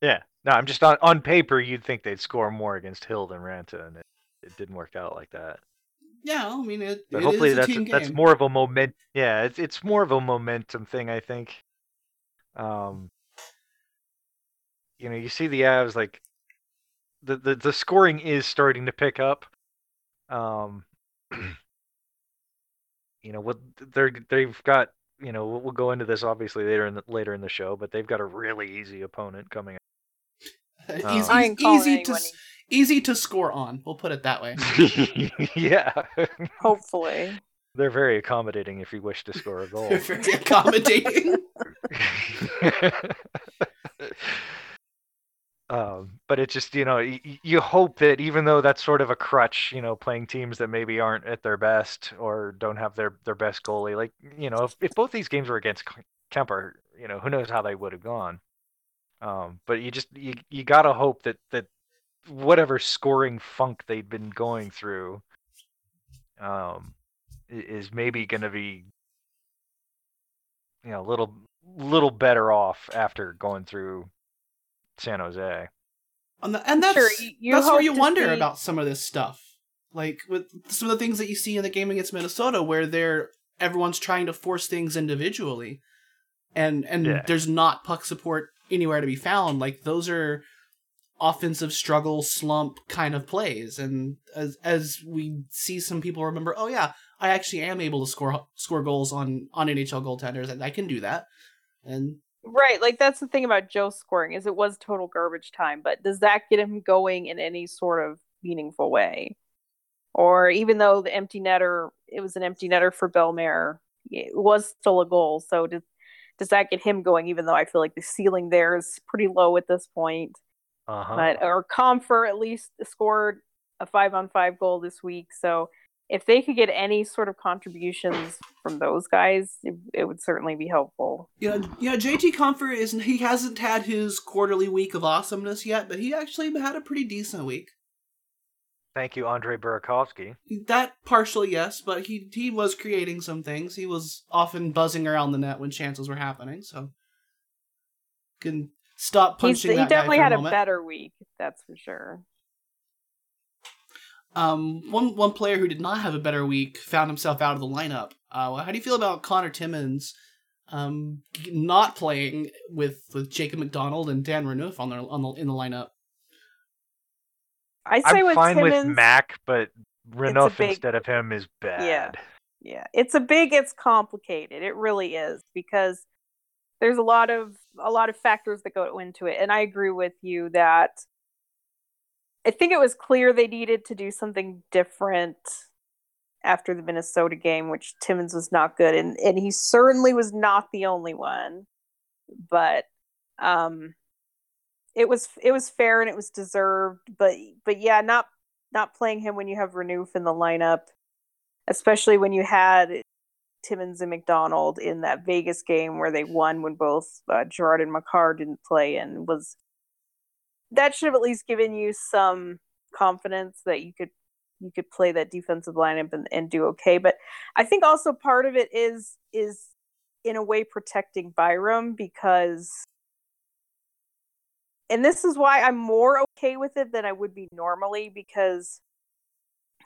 yeah. No, I'm just on on paper. You'd think they'd score more against Hill than Raanta, and it, it didn't work out like that. Yeah, I mean it. But it hopefully is a that's team that's more of a moment. Yeah, it's it's more of a momentum thing, I think. Um, you know, you see the Avs like the the the scoring is starting to pick up. Um, you know what they're they've got. You know, we'll, we'll go into this obviously later in the, later in the show, but they've got a really easy opponent coming. easy, Um, I ain't easy to anyone easy to score on. We'll put it that way. yeah, Hopefully. they're very accommodating if you wish to score a goal. They're very accommodating. Um, but it just you know y- you hope that even though that's sort of a crutch, you know, playing teams that maybe aren't at their best or don't have their their best goalie, like you know, if, if both these games were against Kuemper, you know, who knows how they would have gone. Um, but you just you you gotta hope that that whatever scoring funk they'd been going through, um, is maybe gonna be you know a little little better off after going through San Jose. And, th- and that's Sure, you- you that's where you wonder see- about some of this stuff, like with some of the things that you see in the game against Minnesota, where they're everyone's trying to force things individually, and and Yeah. there's not puck support anywhere to be found. Like those are offensive struggle slump kind of plays and as as we see some people remember oh yeah I actually am able to score score goals on on NHL goaltenders and I can do that and Right, like that's the thing about Joe scoring is it was total garbage time, but does that get him going in any sort of meaningful way? Or even though the empty netter, it was an empty netter for Bellemare, it was still a goal. So does does that get him going? Even though I feel like the ceiling there is pretty low at this point. Uh-huh. But or Compher at least scored a five on five goal this week, so if they could get any sort of contributions from those guys, it, it would certainly be helpful. Yeah, yeah. JT Compher is he hasn't had his quarterly week of awesomeness yet, but he actually had a pretty decent week. Thank you, Andre Burakovsky. That partially yes, but he he was creating some things. He was often buzzing around the net when chances were happening, so can stop He's, punching. he that guy definitely for had a moment. better week, that's for sure. Um, one one player who did not have a better week found himself out of the lineup. Uh, how do you feel about Connor Timmins, um, not playing with with Jacob MacDonald and Dan Renouf on the on the in the lineup? I say I'm with fine Timmins, with Mac, but Renouf big- instead of him is bad. Yeah, yeah, it's a big, it's complicated. It really is because there's a lot of a lot of factors that go into it, and I agree with you that I think it was clear they needed to do something different after the Minnesota game, which Timmins was not good, and and he certainly was not the only one, but um, it was it was fair and it was deserved, but but yeah, not not playing him when you have Renouf in the lineup, especially when you had Timmins and MacDonald in that Vegas game where they won when both uh, Girard and Makar didn't play, and was that should have at least given you some confidence that you could you could play that defensive lineup and, and do okay. But I think also part of it is is in a way protecting Byram because and this is why I'm more okay with it than I would be normally because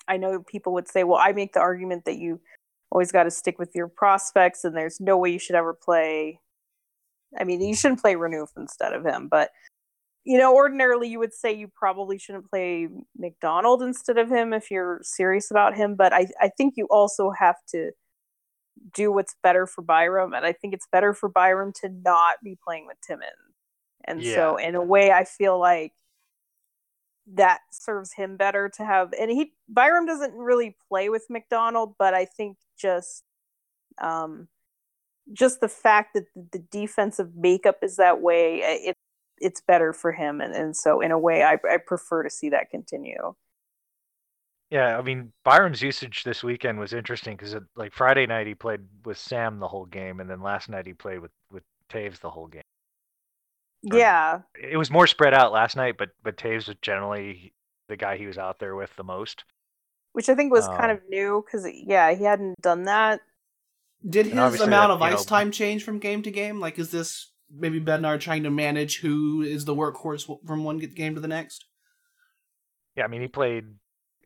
I know people would say, well, I make the argument that you always got to stick with your prospects and there's no way you should ever play. I mean, you shouldn't play Renouf instead of him, but you know, ordinarily you would say you probably shouldn't play MacDonald instead of him if you're serious about him. But I, I think you also have to do what's better for Byram. And I think it's better for Byram to not be playing with Timmins. And so, in a way, I feel like that serves him better to have. And he, Byram doesn't really play with MacDonald, but I think just, um, just the fact that the, the defensive makeup is that way, it, it's better for him. And, and so, in a way, I, I prefer to see that continue. Yeah, I mean Byram's usage this weekend was interesting because like Friday night he played with Sam the whole game, and then last night he played with with Toews the whole game. Or- Yeah. It was more spread out last night, but but Toews was generally the guy he was out there with the most. Which I think was kind Um, of new because, yeah, he hadn't done that. Did his amount that, of ice know- time change from game to game? Like, is this maybe Bednar trying to manage who is the workhorse from one game to the next? Yeah, I mean he played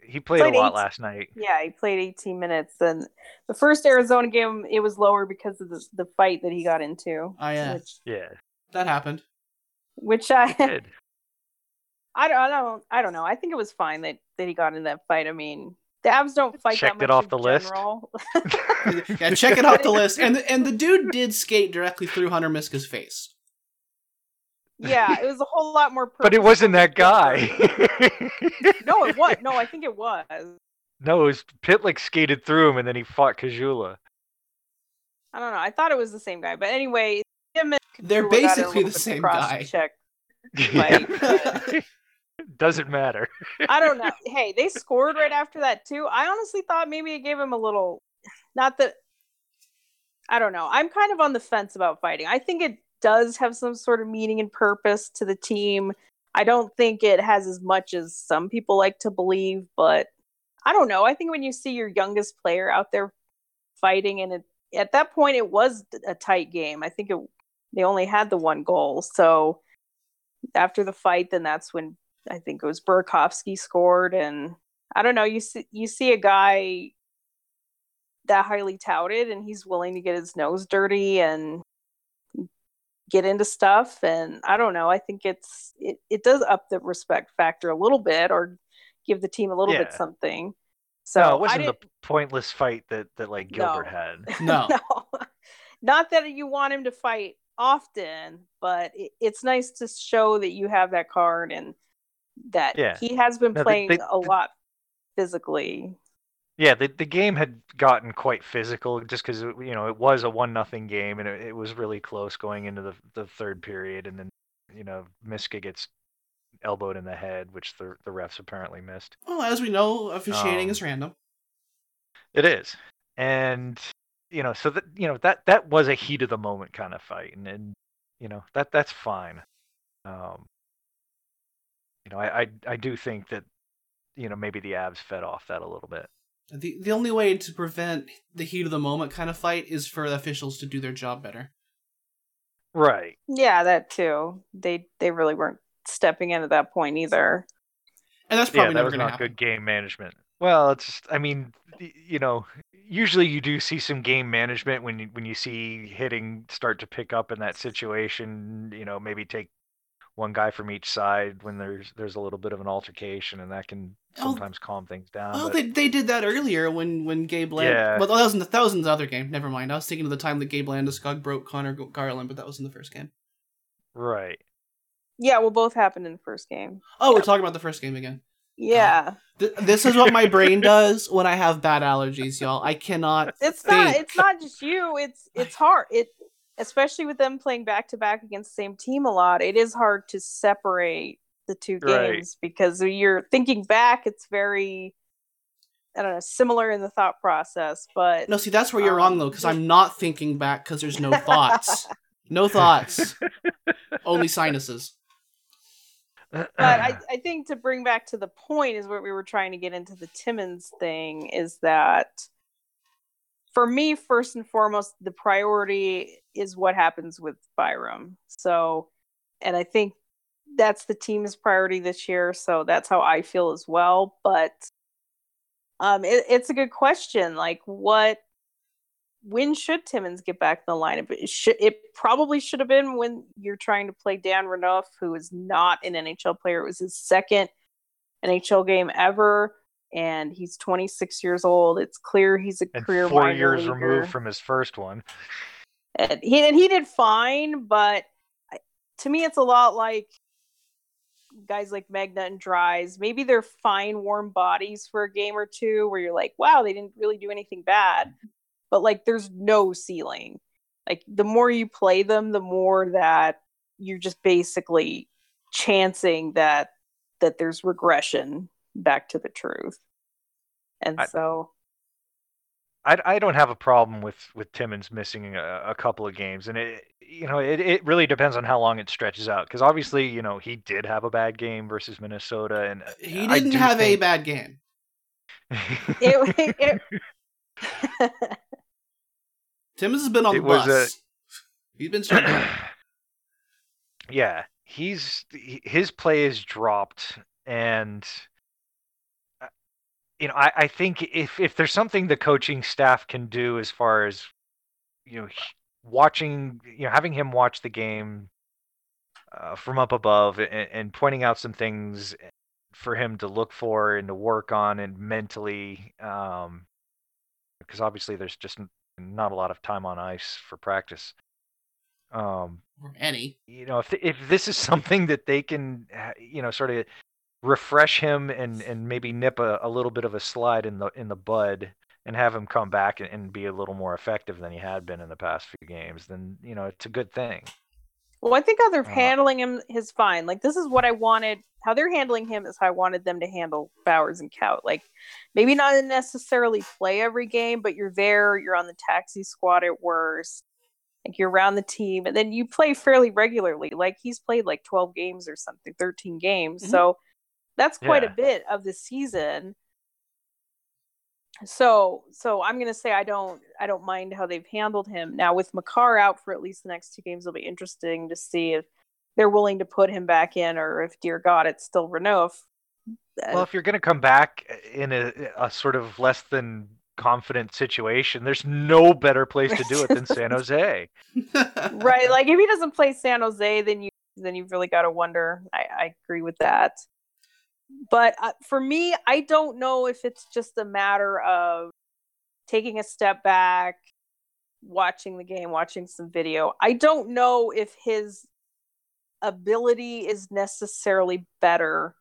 he played, Played a lot eight- last night. Yeah, he played 18 minutes. And the first Arizona game, it was lower because of the, the fight that he got into. Oh, yeah. Which, Yeah, That happened. which I, did. I don't, I don't, I don't know. I think it was fine that, that he got in that fight. I mean, the Avs don't fight Checked that it much off in the list. general. yeah, check it off the list. And the, and the dude did skate directly through Hunter Miska's face. yeah, it was a whole lot more. But it wasn't that guy. no, it was. No, I think it was. no, it was Pitlick skated through him and then he fought Kajula. I don't know. I thought it was the same guy, but anyway, him and They're Kachula got in a basically the same guy. Check. Yeah. Doesn't matter. I don't know. Hey, they scored right after that too. I honestly thought maybe it gave him a little. Not that. I don't know. I'm kind of on the fence about fighting. I think it does have some sort of meaning and purpose to the team. I don't think it has as much as some people like to believe, but I don't know. I think when you see your youngest player out there fighting, and it, at that point it was a tight game. I think it they only had the one goal. So after the fight, then that's when I think it was Burakovsky scored, and I don't know. You see, you see a guy that highly touted, and he's willing to get his nose dirty, and get into stuff and I don't know, I think it's it, it does up the respect factor a little bit or give the team a little bit something. So no, it wasn't the pointless fight that that like Gilbert No. had. No. Not that you want him to fight often, but it, it's nice to show that you have that card and that Yeah. he has been No, they- playing they- a lot physically. Yeah, the the game had gotten quite physical just because you know it was a one nothing game and it, it was really close going into the the third period, and then you know Miska gets elbowed in the head, which the the refs apparently missed. Well, as we know, officiating Um, is random. It is, and you know, so that you know that that was a heat of the moment kind of fight, and, and you know that that's fine. Um, you know, I, I I do think that you know maybe the Avs fed off that a little bit. The the only way to prevent the heat of the moment kind of fight is for the officials to do their job better. Right. Yeah, that too. They they really weren't stepping in at that point either. And that's Yeah, probably that never was going to not happen. good game management. Well, it's just, I mean, you know, usually you do see some game management when you when you see hitting start to pick up in that situation. You know, maybe take one guy from each side when there's there's a little bit of an altercation, and that can Oh, sometimes calm things down. Well, but- they, they did that earlier when when Gabe Land. Yeah. Well, that was in the thousands other game. Never mind. I was thinking of the time that Gabe Landeskog broke Conor Garland, but that was in the first game. right. Yeah, well, both happened in the first game. Oh, we're talking about the first game again. Yeah, Th- this is what my brain does when I have bad allergies, y'all. I cannot. it's not. It's not just you. It's it's hard. It especially with them playing back to back against the same team a lot. It is hard to separate the two Right. games because you're thinking back. It's very I don't know similar in the thought process, but No, see, that's where you're wrong Um, though, because I'm not thinking back because there's no thoughts. no thoughts. Only sinuses. but I, I think to bring back to the point is what we were trying to get into the Timmons thing is that for me, first and foremost, the priority is what happens with Byram. So, and I think that's the team's priority this year. So that's how I feel as well. But um, it, it's a good question. Like, what? When should Timmins get back in the lineup? It should. It probably should have been when you're trying to play Dan Renouf, who is not an NHL player. It was his second NHL game ever, and he's 26 years old. It's clear he's a and career four years leaguer. removed from his first one. and he and he did fine, but to me, it's a lot like guys like Megna and Dries. Maybe they're fine, warm bodies for a game or two, where you're like, wow, they didn't really do anything bad, but like, there's no ceiling. Like, the more you play them, the more that you're just basically chancing that that there's regression back to the truth. And I- so, I, I don't have a problem with with Timmins missing a, a couple of games, and it you know it, it really depends on how long it stretches out. Because obviously you know he did have a bad game versus Minnesota, and He didn't do have a bad game. it, it, Timmins has been on It the was bus. He's been struggling. yeah, he's his play is dropped, and uh, you know I, I think if if there's something the coaching staff can do as far as you know watching you know having him watch the game uh, from up above and, and pointing out some things for him to look for and to work on and mentally um because obviously there's just not a lot of time on ice for practice um or any. you know if if this is something that they can uh, you know sort of refresh him and and maybe nip a, a little bit of a slide in the in the bud and have him come back and, and be a little more effective than he had been in the past few games then you know it's a good thing Well, I think how they're Uh, handling him is fine. Like this is what I wanted. How they're handling him is how I wanted them to handle Bowers and Kaut. Like maybe not necessarily play every game, but you're there. You're on the taxi squad at worst. Like you're around the team, and then you play fairly regularly. Like he's played like 12 games or something, 13 games. Mhm. So that's quite Yeah. a bit of the season. So so I'm gonna say I don't I don't mind how they've handled him. Now with Makar out for at least the next two games, it'll be interesting to see if they're willing to put him back in or if dear God it's still Renouf. well if you're going to come back in a, a sort of less than confident situation, there's no better place to do it than San Jose. right. Like if he doesn't play San Jose, then you then you've really got to wonder. I, I agree with that. But uh, for me, I don't know if it's just a matter of taking a step back, watching the game, watching some video. I don't know if his ability is necessarily better.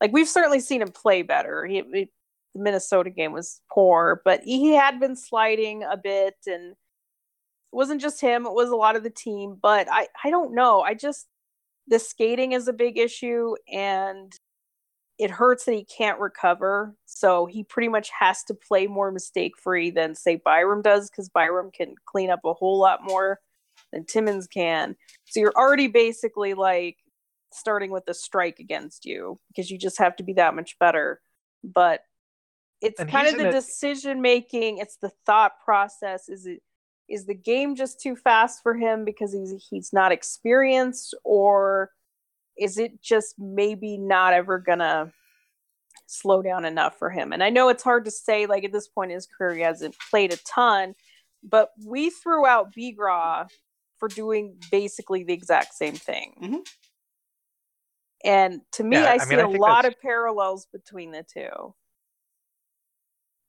Like we've certainly seen him play better. He, he the Minnesota game was poor, but he had been sliding a bit and it wasn't just him, it was a lot of the team, but I I don't know. I just the skating is a big issue and it hurts that he can't recover. So he pretty much has to play more mistake free than say Byram does because Byram can clean up a whole lot more than Timmins can. So you're already basically like starting with a strike against you because you just have to be that much better. But it's And kind of the a- decision making, it's the thought process. Is it is the game just too fast for him because he's he's not experienced or is it just maybe not ever gonna slow down enough for him and i know it's hard to say like at this point in his career he hasn't played a ton but we threw out Bigras for doing basically the exact same thing Mhm. and to me Yeah, i, I see mean, I a lot that's- of parallels between the two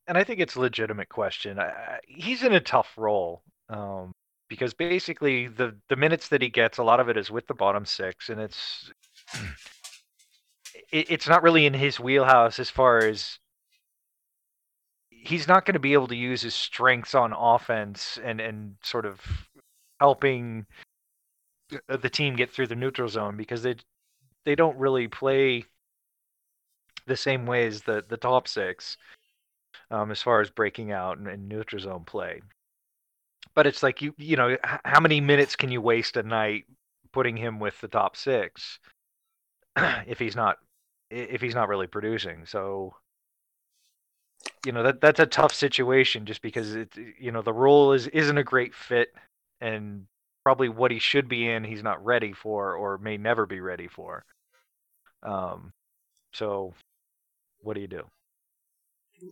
and I think it's a legitimate question. I, I- he's in a tough role um, because basically the the minutes that he gets, a lot of it is with the bottom six, and it's it, it's not really in his wheelhouse as far as he's not going to be able to use his strengths on offense and and sort of helping the- team get through the neutral zone because they they don't really play the same way as the the top six um, as far as breaking out and, and neutral zone play. But it's like you you know how many minutes can you waste a night putting him with the top six if he's not if he's not really producing? So you know that that's a tough situation just because it you know the role is isn't a great fit and probably what he should be in he's not ready for or may never be ready for. Um, so what do you do?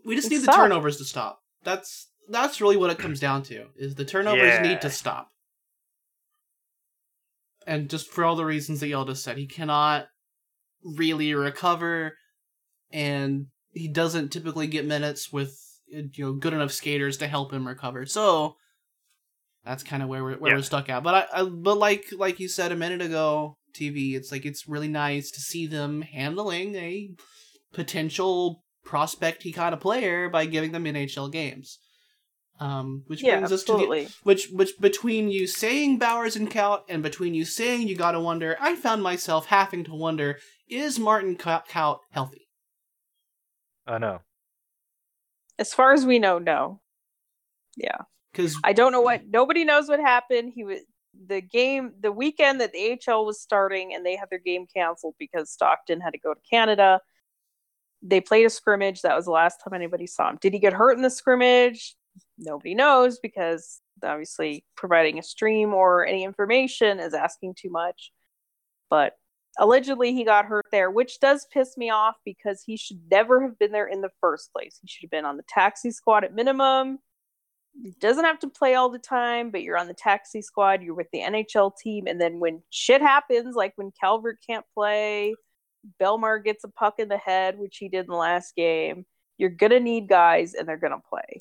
we just It need the turnovers to stop. That's that's really what it comes down to. Is the turnovers Yeah. need to stop. And just for all the reasons that y'all just said, he cannot really recover and he doesn't typically get minutes with you know good enough skaters to help him recover. So that's kind of where we're where Yeah. we're stuck at. But I, I but like like you said a minute ago, TV, it's like it's really nice to see them handling a potential prospecty kind of player by giving them NHL games. Um, which yeah brings us to the, absolutely which which between you saying Bowers and Kaut and between you saying you gotta wonder, I found myself having to wonder: Is Martin Kaut Kaut healthy? I know. as far as we know no yeah Because I don't know what nobody knows what happened. He was the game the weekend that the AHL was starting and they had their game canceled because Stockton had to go to Canada. They played a scrimmage. That was the last time anybody saw him. Did he get hurt in the scrimmage? Nobody knows because obviously providing a stream or any information is asking too much. But allegedly he got hurt there, which does piss me off because he should never have been there in the first place. He should have been on the taxi squad at minimum doesn't have to play all the time, but you're on the taxi squad, you're with the NHL team, and then when shit happens, like when Calvert can't play, Bellemare gets a puck in the head, which he did in the last game, you're gonna need guys and they're gonna play.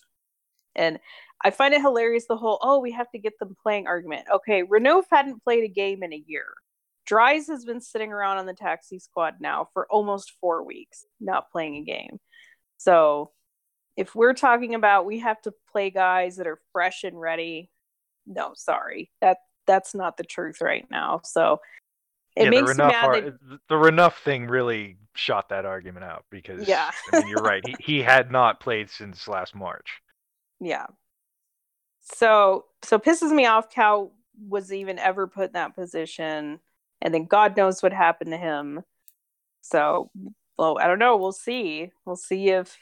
And I find it hilarious the whole, oh, we have to get them playing argument. Okay, Renouf hadn't played a game in a year. Dries has been sitting around on the taxi squad now for almost four weeks, not playing a game. So if we're talking about we have to play guys that are fresh and ready, no, sorry, that that's not the truth right now. So it yeah, makes the Renouf, mad. that, the Renouf thing really shot that argument out because Yeah. I mean you're right. He he had not played since last March. yeah. So so pisses me off. Cal was even ever put in that position, and then God knows what happened to him. So well, I don't know. We'll see. We'll see if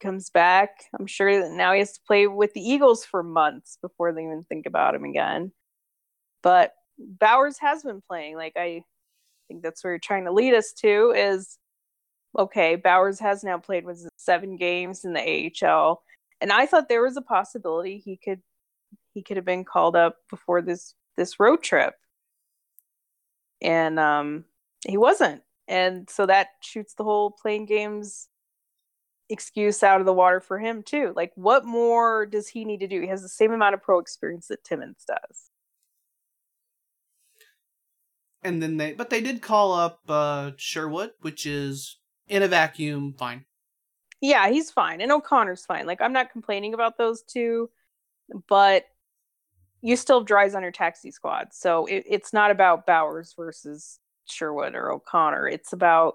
comes back. I'm sure that now he has to play with the Eagles for months before they even think about him again. But Bowers has been playing. Like I think that's where you're trying to lead us to is okay, Bowers has now played with seven games in the AHL. And I thought there was a possibility he could he could have been called up before this this road trip. And um he wasn't. And so that shoots the whole playing games excuse out of the water for him too. Like what more does he need to do? He has the same amount of pro experience that Timmins does. And then they but they did call up uh Sherwood, which is in a vacuum fine. Yeah, he's fine. And O'Connor's fine. Like I'm not complaining about those two, but you still have dries on your taxi squad. So it, it's not about Bowers versus Sherwood or O'Connor. It's about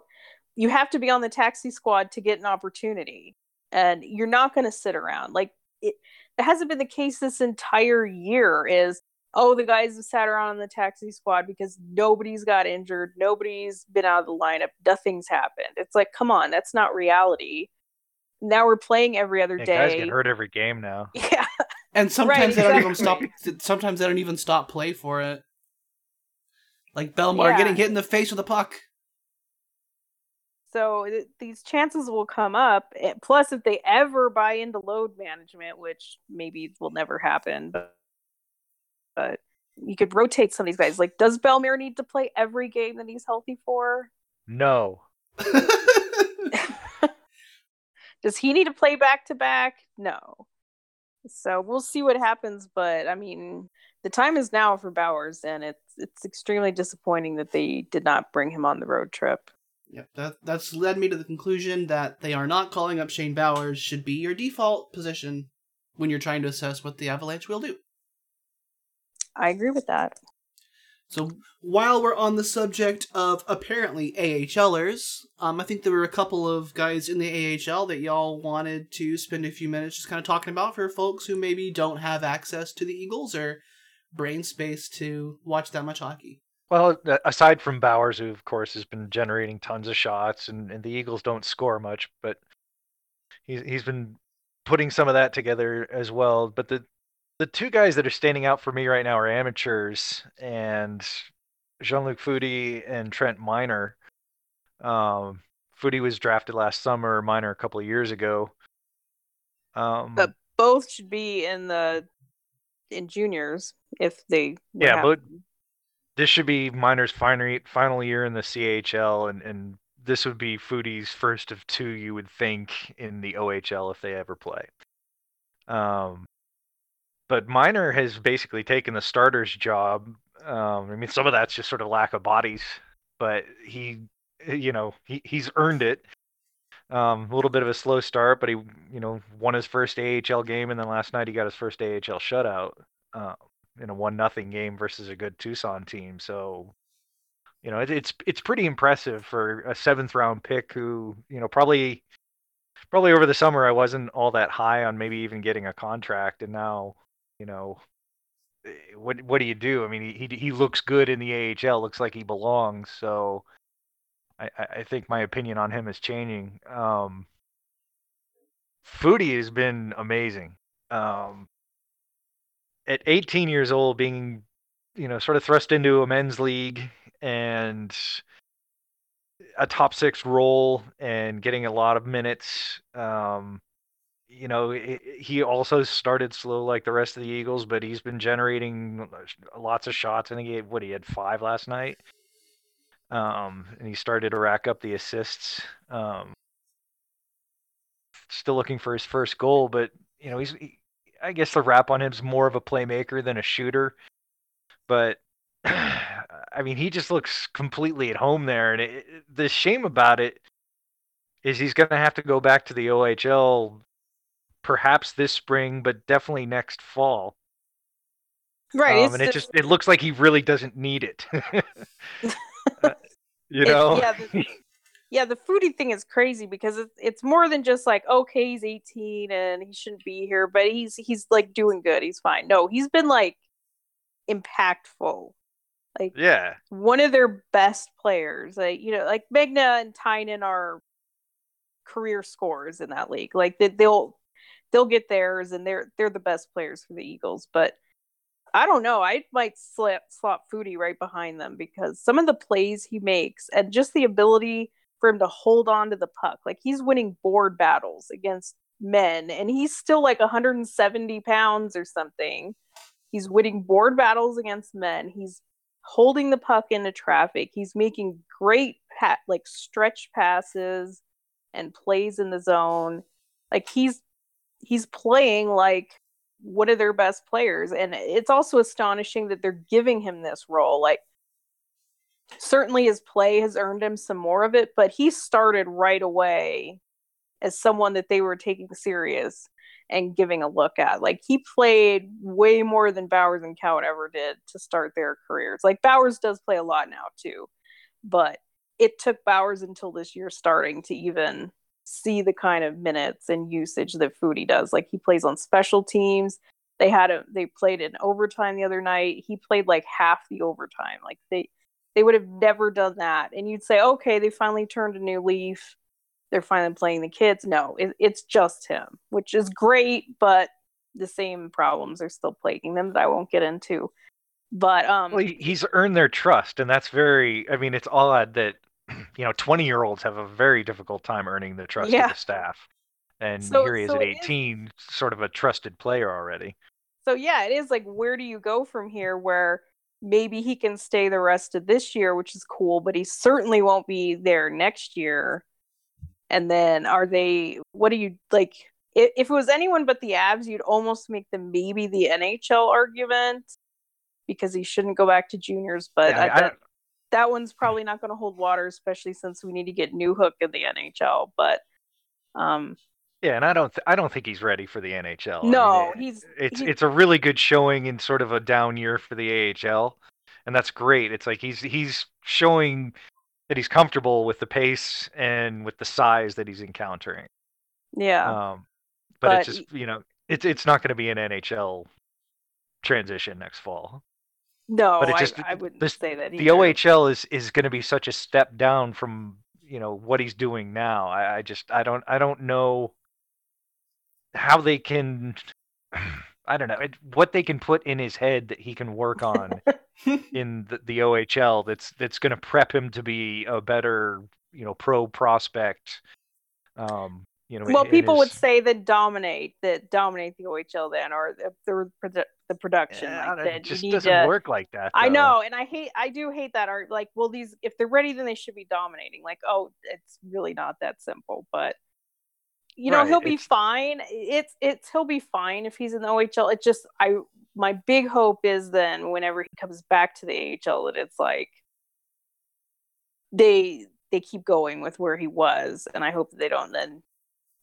you have to be on the taxi squad to get an opportunity. And you're not going to sit around. Like it, it hasn't been the case this entire year is oh the guys have sat around on the taxi squad because nobody's got injured nobody's been out of the lineup nothing's happened it's like come on that's not reality now we're playing every other Yeah, day guys get hurt every game now. yeah And sometimes Right, they don't even stop. Sometimes they don't even stop play for it. Like Bellemare Yeah. getting hit in the face with a puck. so th- these chances will come up Eh, plus if they ever buy into load management which maybe will never happen but, but you could rotate some of these guys like does Bellemare need to play every game that he's healthy for No. Does he need to play back to back? No. So we'll see what happens, but I mean, the time is now for Bowers, and it's it's extremely disappointing that they did not bring him on the road trip. Yep, that that's led me to the conclusion that they are not calling up Shane Bowers should be your default position when you're trying to assess what the Avalanche will do. I agree with that. So while we're on the subject of apparently AHLers, um, I think there were a couple of guys in the AHL that y'all wanted to spend a few minutes just kind of talking about for folks who maybe don't have access to the Eagles or brain space to watch that much hockey. Well, aside from Bowers, who of course has been generating tons of shots, and, and the Eagles don't score much, but he's he's been putting some of that together as well. But the the two guys that are standing out for me right now are amateurs, and Jean-Luc Foudy and Trent Miner. Um, Foudy was drafted last summer, Miner a couple of years ago. Um, But both should be in the in juniors if they Yeah, have but- this should be Miner's final final year in the CHL, and and this would be Foudy's first of two, you would think, in the OHL if they ever play. Um, but Miner has basically taken the starter's job. Um, I mean, some of that's just sort of lack of bodies, but he, you know, he he's earned it. Um, a little bit of a slow start, but he, you know, won his first AHL game, and then last night he got his first AHL shutout. Um, in a one nothing game versus a good Tucson team. So, you know, it, it's it's pretty impressive for a seventh round pick who, you know, probably probably over the summer I wasn't all that high on maybe even getting a contract, and now, you know, eh, what what do you do? I mean, he he, looks good in the AHL, looks like he belongs. So, I I I think my opinion on him is changing. Um, Foudy has been amazing. Um, at 18 years old being you know sort of thrust into a men's league and a top six role and getting a lot of minutes um you know he also started slow like the rest of the eagles but he's been generating lots of shots i think he had what he had five last night um and he started to rack up the assists um still looking for his first goal but you know he's he, I guess the rap on him is more of a playmaker than a shooter. But I mean, he just looks completely at home there. And it- the shame about it is he's going to have to go back to the OHL perhaps this spring, but definitely next fall. right. Um, and it just- it looks like he really doesn't need it. Uh, you It- know? yeah, the, yeah, the Foudy thing is crazy because it's it's more than just like okay, he's 18 and he shouldn't be here, but he's he's like doing good, he's fine. No, he's been like impactful, like yeah. one of their best players. Like you know, like Megna and Tynan are career scores in that league. Like they, they'll they'll get theirs, and they're they're the best players for the Eagles, but. I don't know. I might slip slot Foudy right behind them because some of the plays he makes and just the ability for him to hold on to the puck. Like he's winning board battles against men, and he's still like 170 pounds or something. He's winning board battles against men. He's holding the puck into traffic. He's making great pat like stretch passes and plays in the zone. Like he's he's playing like one of their best players and it's also astonishing that they're giving him this role. Like certainly his play has earned him some more of it, but he started right away as someone that they were taking serious and giving a look at. Like he played way more than Bowers and Cowan ever did to start their careers. Like Bowers does play a lot now too, but it took Bowers until this year starting to even see the kind of minutes and usage that Foudy does. Like he plays on special teams. They had a they played in overtime the other night. He played like half the overtime. Like they they would have never done that. And you'd say, okay, they finally turned a new leaf. They're finally playing the kids. No, it, it's just him, which is great, but the same problems are still plaguing them that I won't get into. But um, well, he's earned their trust, and that's very. I mean, it's odd that you know, 20 year olds have a very difficult time earning the trust yeah. of the staff. And so, here he is so at 18, is... sort of a trusted player already. So, yeah, it is like, where do you go from here where maybe he can stay the rest of this year, which is cool, but he certainly won't be there next year. And then are they, what do you like? If, if it was anyone but the Avs, you'd almost make them maybe the NHL argument because he shouldn't go back to juniors. But yeah, I, I, that one's probably not going to hold water, especially since we need to get Newhook in the NHL. But um, yeah, and I don't th- I don't think he's ready for the NHL. No, I mean, he's it's he's... it's a really good showing in sort of a down year for the AHL, and that's great. It's like he's he's showing that he's comfortable with the pace and with the size that he's encountering. Yeah. Um, but, but it's just you know it's it's not going to be an NHL transition next fall. No, but it just, I, I wouldn't this, say that. Either. The OHL is is going to be such a step down from you know what he's doing now. I, I just I don't I don't know how they can. I don't know it, what they can put in his head that he can work on in the, the OHL. That's that's going to prep him to be a better you know pro prospect. Um, you know, well, people his... would say that dominate that dominate the OHL then, or the the, the production. Yeah, like it just doesn't to... work like that. Though. I know, and I hate, I do hate that art. Like, well, these if they're ready, then they should be dominating. Like, oh, it's really not that simple. But you know, right, he'll be it's... fine. It's it's he'll be fine if he's in the OHL. It just I my big hope is then whenever he comes back to the AHL that it's like they they keep going with where he was, and I hope that they don't then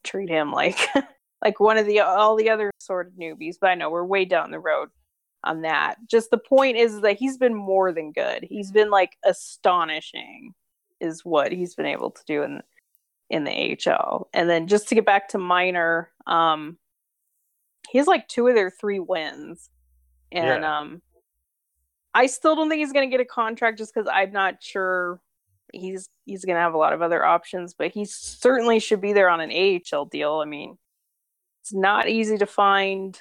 treat him like like one of the all the other sort of newbies. But I know we're way down the road on that. Just the point is that he's been more than good. He's been like astonishing, is what he's been able to do in in the AHL. And then just to get back to Miner, um, he has like two of their three wins, and yeah. um, I still don't think he's going to get a contract just because I'm not sure he's he's going to have a lot of other options, but he certainly should be there on an AHL deal. I mean, it's not easy to find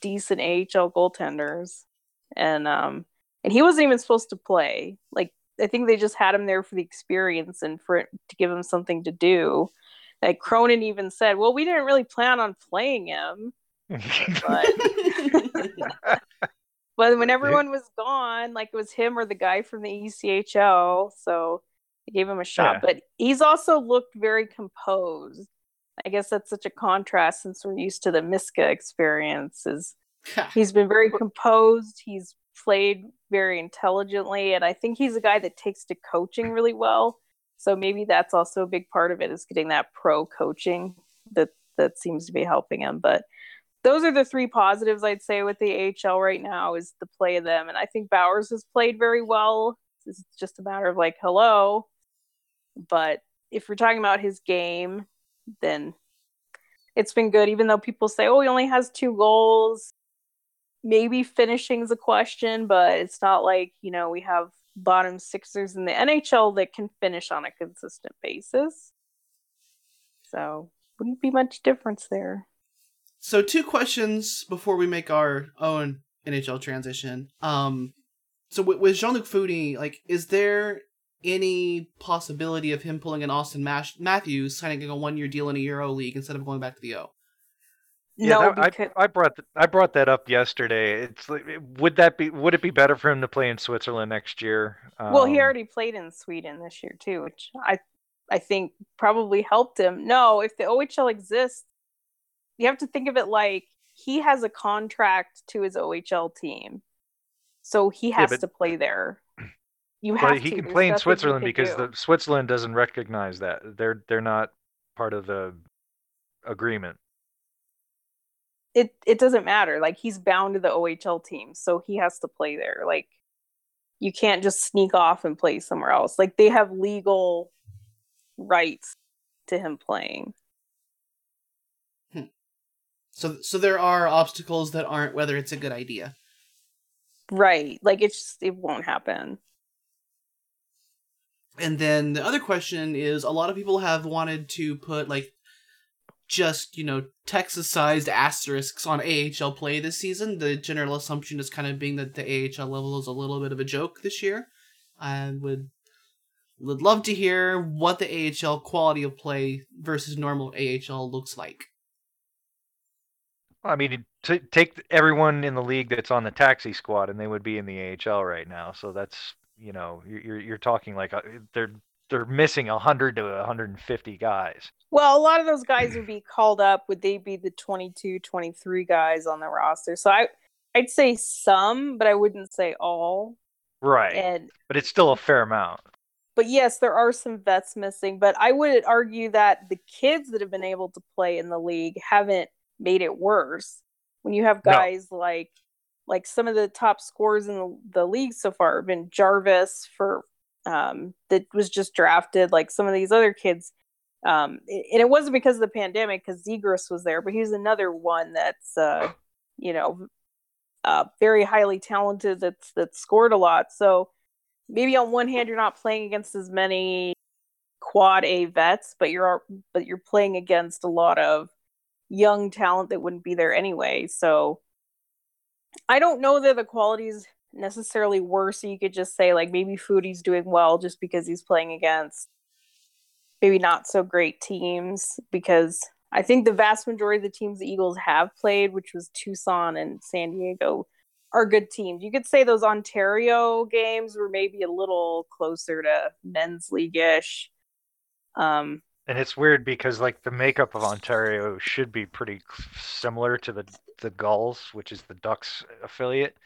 decent AHL goaltenders, and um, and he wasn't even supposed to play. Like I think they just had him there for the experience and for to give him something to do. Like Cronin even said, "Well, we didn't really plan on playing him." but but when everyone was gone, like it was him or the guy from the ECHL, so I gave him a shot. Yeah. But he's also looked very composed. I guess that's such a contrast since we're used to the Miska experiences. he's been very composed. He's played very intelligently, and I think he's a guy that takes to coaching really well. So maybe that's also a big part of it is getting that pro coaching that that seems to be helping him. But those are the three positives I'd say with the AHL right now is the play of them, and I think Bowers has played very well. It's just a matter of like, hello, but if we're talking about his game, then it's been good. Even though people say, "Oh, he only has two goals," maybe finishing's a question, but it's not like you know we have bottom sixers in the NHL that can finish on a consistent basis. So wouldn't be much difference there. So two questions before we make our own NHL transition. Um, so with, with Jean Luc Foudy, like, is there any possibility of him pulling an Auston Matthews, signing a one year deal in a Euro League instead of going back to the O? no, that- because I, I brought th- I brought that up yesterday. It's like, would that be would it be better for him to play in Switzerland next year? well, he Um, already played in Sweden this year too, which I I think probably helped him. No, if the OHL exists, you have to think of it like he has a contract to his OHL team, so he has but- to play there. You have But he to. can There's play in nothing he Switzerland can because do. the Switzerland doesn't recognize that. They're they're not part of the agreement. it it doesn't matter. Like he's bound to the OHL team, so he has to play there. Like you can't just sneak off and play somewhere else. Like they have legal rights to him playing. Hmm. So so there are obstacles that aren't whether it's a good idea. Right. Like it's just it won't happen. And then the other question is a lot of people have wanted to put like just, you know, Texas sized asterisks on AHL play this season. The general assumption is kind of being that the AHL level is a little bit of a joke this year. I would would love to hear what the AHL quality of play versus normal AHL looks like. I mean, t- take everyone in the league that's on the taxi squad, and they would be in the AHL right now. So that's you know you're you're, talking like uh they're they're missing hundred to 150 guys. Well, a lot of those guys would be called up. Would they be the 22, 23 guys on the roster? So I I'd say some, but I wouldn't say all. Right, And but it's still a fair amount. but yes, there are some vets missing. But I would argue that the kids that have been able to play in the league haven't made it worse. When you have No. guys like like some of the top scores in the, the league so far have been Jarvis for um that was just drafted, like some of these other kids. Um and it wasn't because of the pandemic because Zegras was there, but he's another one that's uh you know uh very highly talented that's that scored a lot. So maybe on one hand you're not playing against as many quad A vets, but you're but you're playing against a lot of young talent that wouldn't be there anyway. So I don't know that the quality is necessarily worse. You could just say like maybe Foudy's doing well just because he's playing against maybe not so great teams because I think the vast majority of the teams the Eagles have played, which was Tucson and San Diego, are good teams. You could say those Ontario games were maybe a little closer to men's league ish. Um, And it's weird because like the makeup of Ontario should be pretty similar to the the Gulls, which is the Ducks affiliate.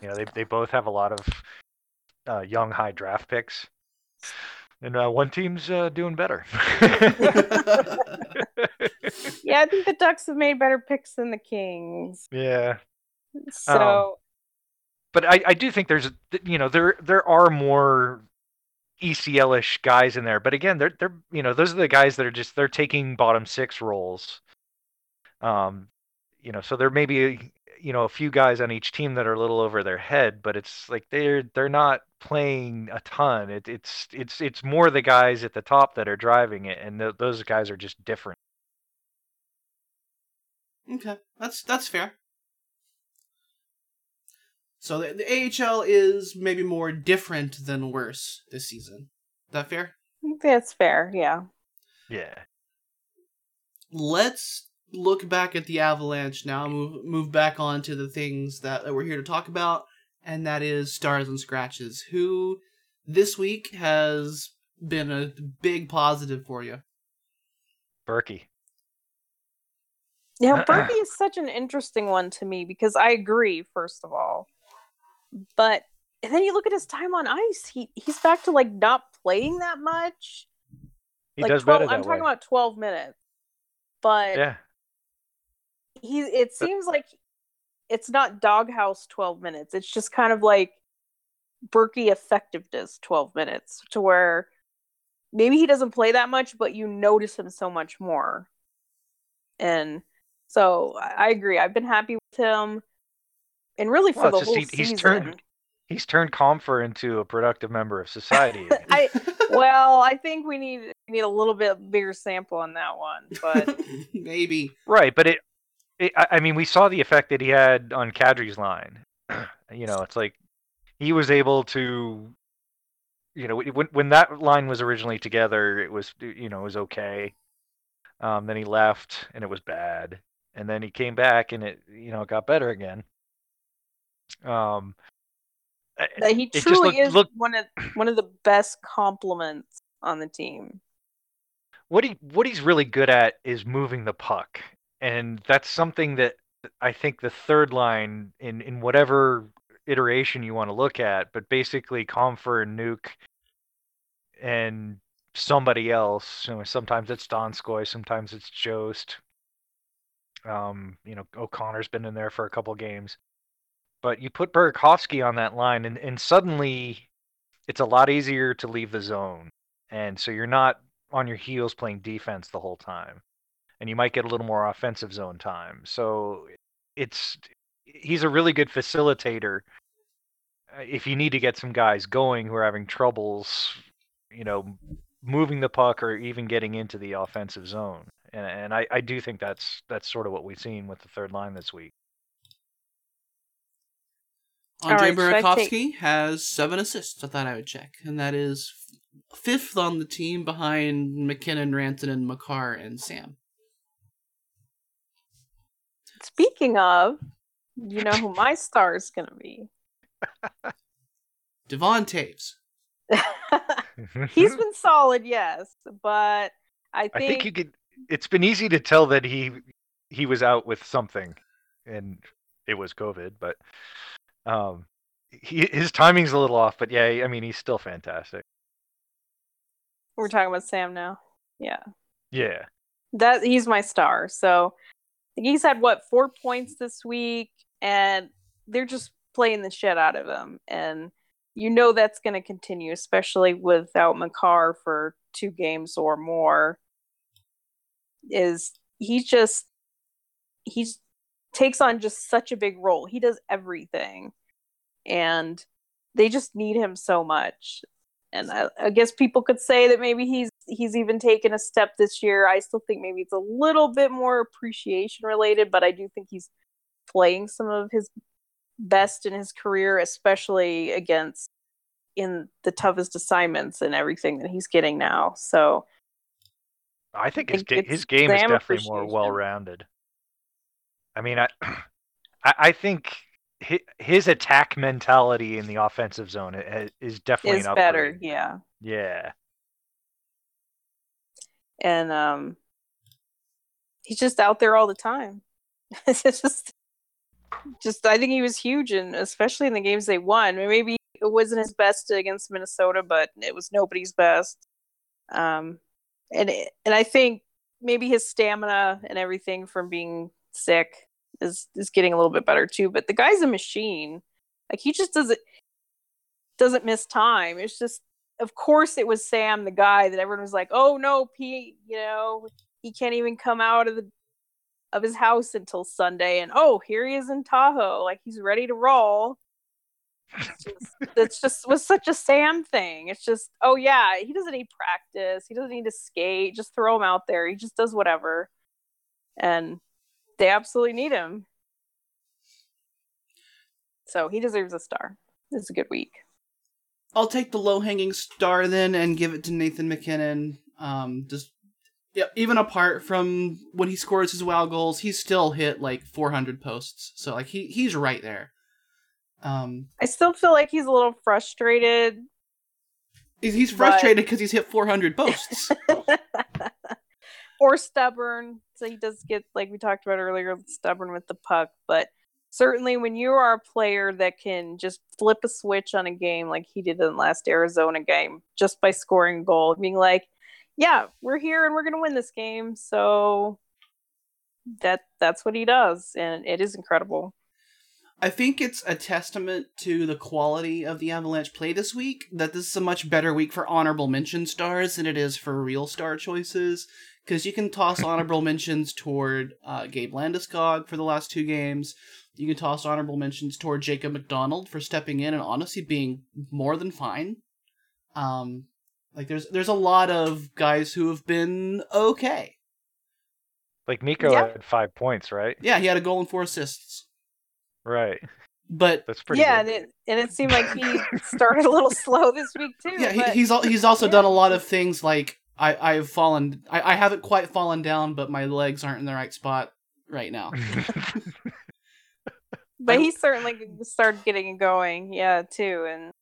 You know, they they both have a lot of uh, young high draft picks, and uh, one team's uh, doing better. yeah, I think the Ducks have made better picks than the Kings. yeah, So but I, I do think there's you know there there are more ECL-ish guys in there, but again they're they're you know those are the guys that are just they're taking bottom six roles. Um, you know, so there may be you know a few guys on each team that are a little over their head, but it's like they're they're not playing a ton. It, it's it's it's more the guys at the top that are driving it, and th- those guys are just different. Okay, that's that's fair. So the, the AHL is maybe more different than worse this season. Is that fair? that's fair. Yeah. Yeah. Let's look back at the Avalanche now. Move move back on to the things that, that we're here to talk about, and that is stars and scratches. Who this week has been a big positive for you? Berkey. Yeah, uh-uh. Berkey is such an interesting one to me because I agree, first of all. But and then you look at his time on ice, he he's back to like not playing that much. He like does 12, better I'm talking way. about 12 minutes. But yeah. he it seems like it's not doghouse 12 minutes. It's just kind of like Berkey effectiveness 12 minutes to where maybe he doesn't play that much, but you notice him so much more. And so I agree. I've been happy with him. And really for Well, the whole he- he's season. turned- He's turned Compher into a productive member of society. I well, I think we need need a little bit bigger sample on that one, but maybe. Right, but it, it I I mean, we saw the effect that he had on Kadri's line. you know, it's like he was able to, you know, when when that line was originally together, it was you know it was okay. Um, then he left, and it was bad. and then he came back and it you know got better again. Um, That he truly looked- is looked- one of one of the best compliments on the team. what he what he's really good at is moving the puck, and that's something that I think the third line in in whatever iteration you want to look at, but basically Compher and Nuke and somebody else. You know, sometimes it's Donskoi, sometimes it's Jost. Um, you know, O'Connor's been in there for a couple games. But you put Burakovsky on that line and, and suddenly it's a lot easier to leave the zone. And so you're not on your heels playing defense the whole time. And you might get a little more offensive zone time. So it's he's a really good facilitator uh, if you need to get some guys going who are having troubles, you know, moving the puck or even getting into the offensive zone. And, and I, I do think that's that's sort of what we've seen with the third line this week. Andre right, Burakovsky take- has seven assists. I thought I would check, and that is f- fifth on the team behind MacKinnon, Rantanen, Makar, and Sam. Speaking of, you know who my star is going to be. Devon Toews. He's been solid, yes, but I think, I think you could. It's been easy to tell that he he was out with something, and it was COVID. But um, he, his timing's a little off. But yeah, I mean, he's still fantastic. we're talking about Sam now. Yeah, Yeah, that he's my star. So he's had what four points this week, and they're just playing the shit out of him, and you know that's going to continue, especially without Makar for two games or more. Is he just he's takes on just such a big role. He does everything, and they just need him so much. And I, I guess people could say that maybe he's he's even taken a step this year. I still think maybe it's a little bit more appreciation related, but I do think he's playing some of his best in his career, especially against in the toughest assignments and everything that he's getting now. So I think his think his game is definitely more well rounded. I mean, I I think his attack mentality in the offensive zone is definitely is better, yeah. Yeah. And um he's just out there all the time. it's just just I think he was huge and especially in the games they won. Maybe it wasn't his best against Minnesota, but it was nobody's best. Um and it, and I think maybe his stamina and everything from being sick is is getting a little bit better too, but the guy's a machine. Like he just doesn't doesn't miss time. It's just of course it was Sam, the guy that everyone was like, "Oh no, Pete, you know, he can't even come out of the of his house until Sunday." And oh, here he is in Tahoe, like he's ready to roll. Just, it's just was such a Sam thing. It's just, oh yeah, he doesn't need practice. He doesn't need to skate. Just throw him out there. He just does whatever. And they absolutely need him. So he deserves a star. This is a good week. I'll take the low hanging star then and give it to Nathan MacKinnon. Um, just yeah, even apart from when he scores his wow goals, he's still hit like 400 posts. So like he he's right there. Um, I still feel like he's a little frustrated. he's, he's frustrated because he's hit 400 posts. Or stubborn. So he does get, like we talked about earlier, stubborn with the puck. But certainly when you are a player that can just flip a switch on a game like he did in the last Arizona game just by scoring a goal, being like, yeah, we're here and we're going to win this game. So that that's what he does. And it is incredible. I think it's a testament to the quality of the Avalanche play this week that this is a much better week for honorable mention stars than it is for real star choices. Because you can toss honorable mentions toward uh, Gabe Landeskog for the last two games. You can toss honorable mentions toward Jacob MacDonald for stepping in and honestly being more than fine. Um, like there's there's a lot of guys who have been okay. Like Mikko Yeah. had five points, right? Yeah, he had a goal and four assists, Right. but That's pretty yeah, good. and it, and it seemed like he started a little slow this week too. yeah, he, he's al- he's also yeah. done a lot of things like I I've fallen I, I haven't quite fallen down, but my legs aren't in the right spot right now. But he certainly started getting going, yeah, too. And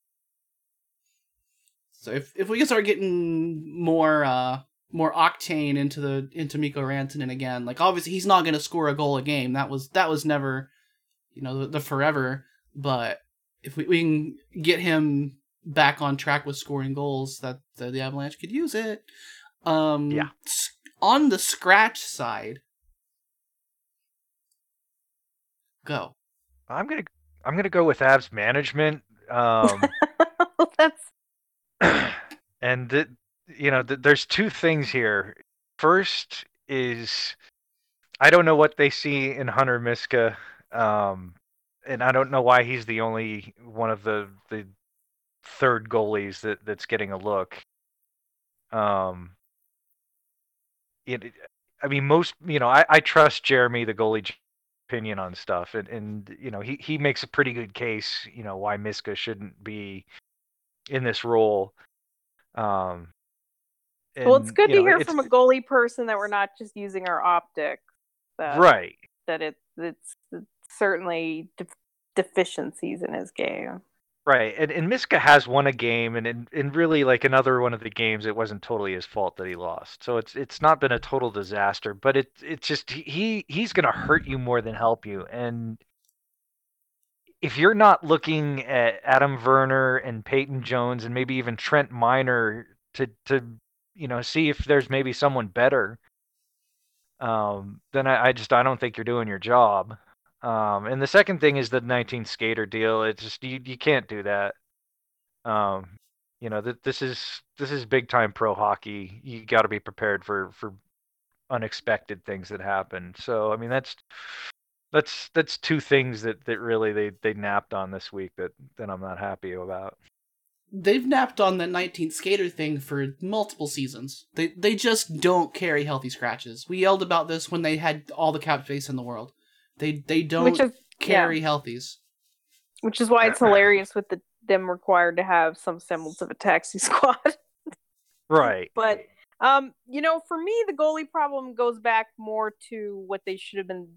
So if if we can start getting more uh more octane into the into Mikko Rantanen again, like obviously he's not going to score a goal a game. That was that was never, you know, the, the forever. But if we, we can get him back on track with scoring goals, that the, the Avalanche could use it. Um, Yeah. On the scratch side, go. I'm gonna I'm gonna go with Avs management. Um, that's and th- you know, th- there's two things here. First is I don't know what they see in Hunter Miska, um, and I don't know why he's the only one of the the third goalies that that's getting a look. Um, it, I mean, most you know, I, I trust Jeremy, the goalie, opinion on stuff, and and you know, he he makes a pretty good case, you know, why Miska shouldn't be in this role. Um, well, it's good to know, hear from a goalie person that we're not just using our optics. That, right. That it it's, it's certainly de- deficiencies in his game. Right, and, and Miska has won a game, and in, in really like another one of the games, it wasn't totally his fault that he lost. So it's it's not been a total disaster, but it it's just he- he he's gonna hurt you more than help you. And if you're not looking at Adam Werner and Peyton Jones and maybe even Trent Miner to to you know see if there's maybe someone better, um, then I, I just I don't think you're doing your job. Um, and the second thing is the 19 skater deal. It's just you, you can't do that. Um, you know that this is this is big time pro hockey. You got to be prepared for for unexpected things that happen. So I mean that's that's that's two things that that really they they napped on this week that that I'm not happy about. They've napped on that 19 skater thing for multiple seasons. They they just don't carry healthy scratches. We yelled about this when they had all the cap space in the world. They they don't Which is carry healthies. which is why it's hilarious with the them required to have some semblance of a taxi squad. Right. But um, you know, for me, the goalie problem goes back more to what they should have been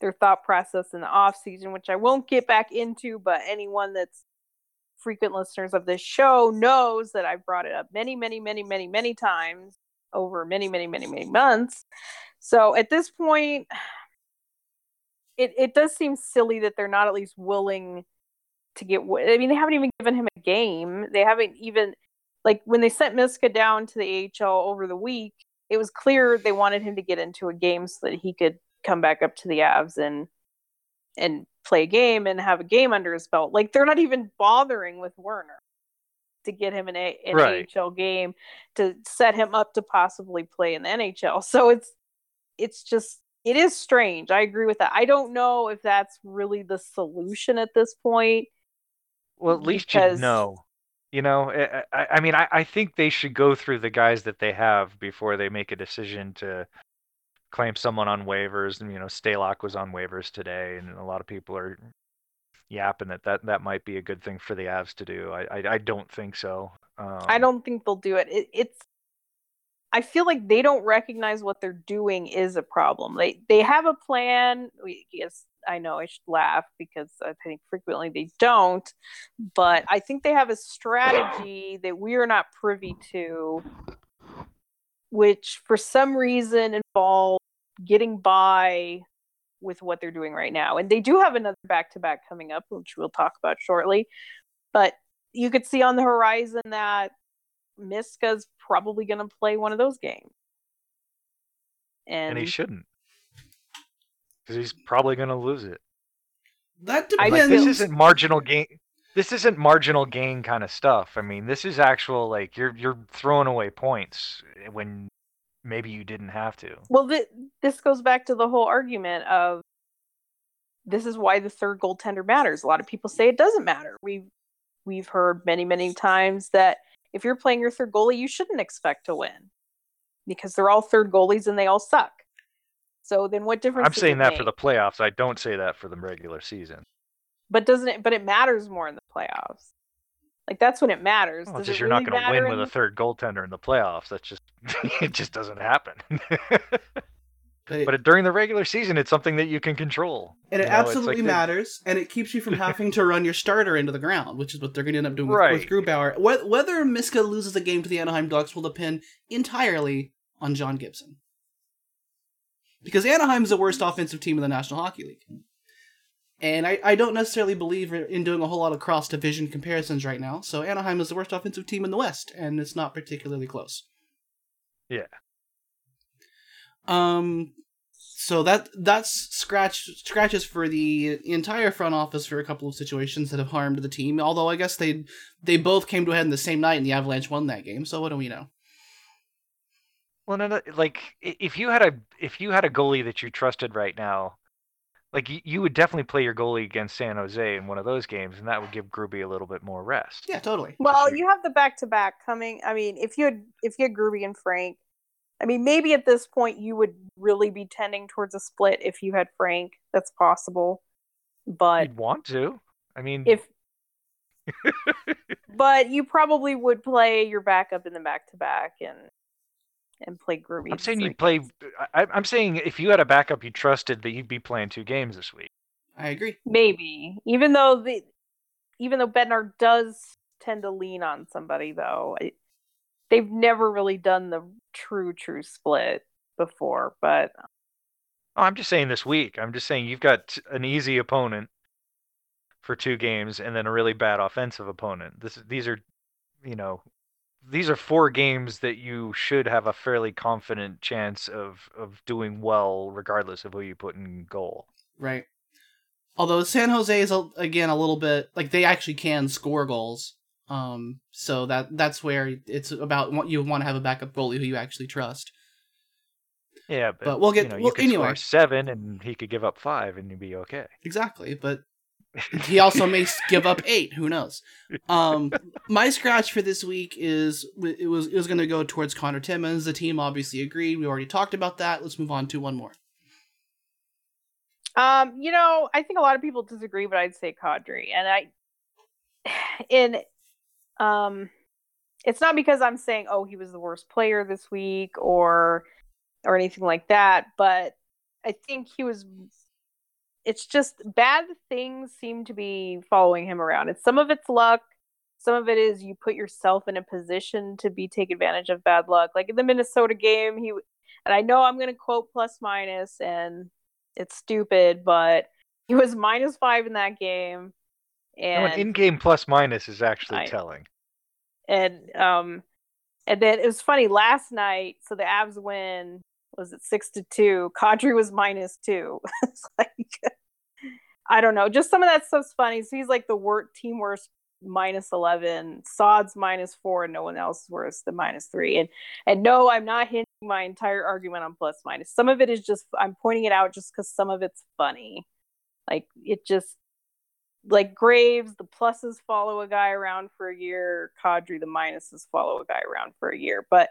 their thought process in the off season, which I won't get back into. But anyone that's frequent listeners of this show knows that I've brought it up many, many, many, many, many times over many, many, many, many months. So at this point, it it does seem silly that they're not at least willing to get. I mean, they haven't even given him a game. They haven't even like when they sent Miska down to the AHL over the week, it was clear they wanted him to get into a game so that he could come back up to the Avs and and play a game and have a game under his belt. Like they're not even bothering with Werner to get him an, a- an Right. AHL game to set him up to possibly play in the NHL. So it's it's just it is strange. I agree with that. I don't know if that's really the solution at this point. Well, at least because- you know. You know, I, I, I mean, I, I think they should go through the guys that they have before they make a decision to claim someone on waivers. And you know, Stalock was on waivers today, and a lot of people are yapping that that, that might be a good thing for the Avs to do. I I, I don't think so. Um, I don't think they'll do it. it. It's I feel like they don't recognize what they're doing is a problem. They they have a plan. We, yes, I know I should laugh because I think frequently they don't, but I think they have a strategy that we are not privy to, which for some reason involves getting by with what they're doing right now. And they do have another back to back coming up, which we'll talk about shortly. But you could see on the horizon that Miska's probably going to play one of those games. And, and he shouldn't, because he's probably going to lose it. That depends. Like this isn't marginal gain. This isn't marginal gain kind of stuff. I mean, this is actual like you're you're throwing away points when maybe you didn't have to. well, th- this goes back to the whole argument of this is why the third goaltender matters. A lot of people say it doesn't matter. We've we've heard many many times that if you're playing your third goalie, you shouldn't expect to win because they're all third goalies and they all suck. So then, what difference? I'm saying that for the playoffs. I don't say that for the regular season. But doesn't it? But it matters more in the playoffs. Like that's when it matters. Well, just it you're really not going to win with a third goaltender in the playoffs. That's just it just doesn't happen. But, But during the regular season, it's something that you can control. and it You know, absolutely like matters, and it keeps you from having to run your starter into the ground, which is what they're going to end up doing with, Right. with Grubauer. Whether Miska loses a game to the Anaheim Ducks will depend entirely on John Gibson. Because Anaheim's the worst offensive team in the National Hockey League. And I, I don't necessarily believe in doing a whole lot of cross division comparisons right now. So Anaheim is the worst offensive team in the West, and it's not particularly close. Yeah. Um, so that that's scratch scratches for the entire front office for a couple of situations that have harmed the team. Although I guess they they both came to a head in the same night, and the Avalanche won that game. So what do we know? Well, no, no, like if you had a if you had a goalie that you trusted right now, like you, you would definitely play your goalie against San Jose in one of those games, and that would give Gruby a little bit more rest. Yeah, totally. Well, you have the back to back coming. I mean, if you had if you had Groovy and Frank, I mean, maybe at this point you would really be tending towards a split if you had Frank. That's possible, but You'd want to. I mean, if but you probably would play your backup in the back to back and and play Groovy. I'm saying you'd play. I, I'm saying if you had a backup you trusted, that you'd be playing two games this week. I agree. maybe even though the even though Bednar does tend to lean on somebody though. I, they've never really done the true true split before, but Oh, I'm just saying this week. I'm just saying you've got an easy opponent for two games, and then a really bad offensive opponent. This these are, you know, these are four games that you should have a fairly confident chance of of doing well, regardless of who you put in goal. Right. Although San Jose is a, again a little bit like they actually can score goals. Um, so that that's where it's about what you want to have a backup goalie who you actually trust. Yeah, but, But we'll get- you know, well, you could anyway. score seven, and he could give up five, and you'd be okay. Exactly, but he also may give up eight. Who knows? Um, my scratch for this week is it was it was going to go towards Conor Timmins. The team obviously agreed. We already talked about that. Let's move on to one more. um, you know, I think a lot of people disagree, but I'd say Kadri, and I, in, um, it's not because I'm saying oh he was the worst player this week or or anything like that, but I think he was. It's just bad things seem to be following him around. It's some of it's luck, some of it is you put yourself in a position to be take advantage of bad luck. Like in the Minnesota game, he and I know I'm going to quote plus minus, and it's stupid, but he was minus five in that game, No, and an in-game plus minus is actually I- telling. And um, and then it was funny last night. So the Avs win was it six to two? Kadri was minus two. it's like I don't know, just some of that stuff's funny. So he's like the worst team worst minus 11 Saad's minus four and no one else worse than minus three and and no i'm not hinging my entire argument on plus minus some of it is just i'm pointing it out just because some of it's funny like it just like graves the pluses follow a guy around for a year Kadri the minuses follow a guy around for a year. But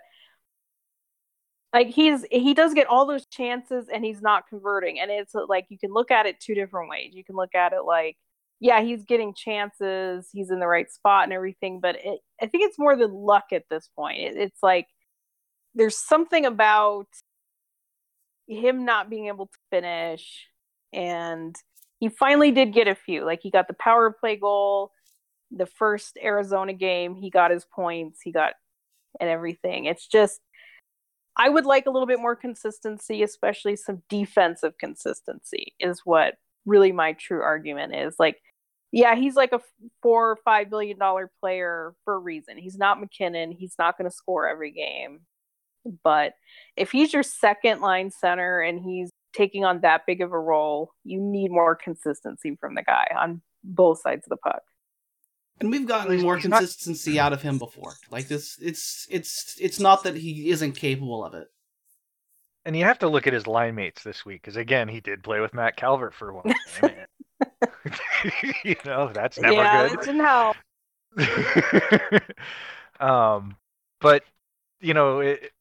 like he's he does get all those chances and he's not converting. And it's like you can look at it two different ways. You can look at it like yeah, he's getting chances, he's in the right spot and everything, but it, I think it's more than luck at this point. It, it's like there's something about him not being able to finish, and he finally did get a few. Like he got the power play goal, the first Arizona game, he got his points, he got and everything. It's just I would like a little bit more consistency, especially some defensive consistency, is what really my true argument is. Like yeah, he's like a four or five billion dollar player for a reason. He's not MacKinnon. He's not going to score every game. But if he's your second line center and he's taking on that big of a role, you need more consistency from the guy on both sides of the puck. And we've gotten He's- more he's not- consistency out of him before. Like this, it's it's it's not that he isn't capable of it. And you have to look at his line mates this week, because again, he did play with Matt Calvert for one. game. you know, that's never yeah, good. that didn't help. um, but you know, it, I,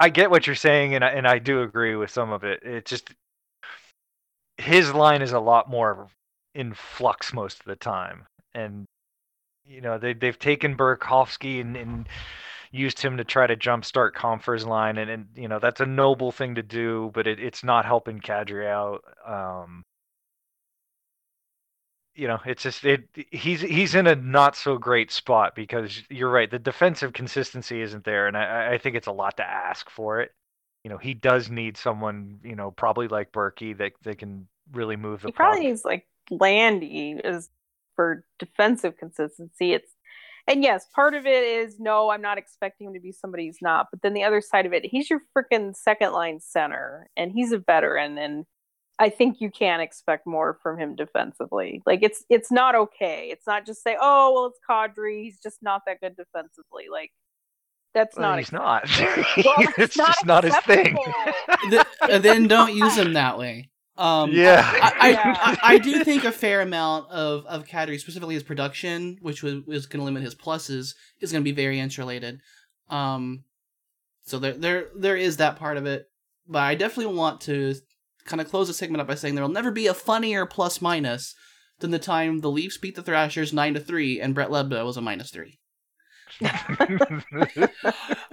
I get what you're saying, and I, and I do agree with some of it. It just his line is a lot more in flux most of the time, and you know they they've taken Burakovsky and, and used him to try to jumpstart Compher's line, and, and you know that's a noble thing to do, but it, it's not helping Kadri out. Um, you know, it's just it. He's he's in a not so great spot because you're right. The defensive consistency isn't there, and I, I think it's a lot to ask for it. You know, he does need someone, you know, probably like Berkey that that can really move the. He puck. probably needs like Landy is for defensive consistency. It's and yes, part of it is no, I'm not expecting him to be somebody he's not. But then the other side of it, he's your freaking second line center, and he's a veteran, and I think you can expect more from him defensively. Like it's it's not okay. It's not just say, oh well, it's Kadri. He's just not that good defensively. Like that's Well, not. he's not. Well, it's just not his thing. acceptable. Uh, then don't use him that way. Um, yeah. I, I, Yeah. I, I do think a fair amount of of Kadri, specifically his production, which was, was going to limit his pluses, is going to be very insulated. Um, so there there there is that part of it, but I definitely want to kind of close the segment up by saying there will never be a funnier plus minus than the time the Leafs beat the Thrashers nine to three and Brett Lebda was a minus three.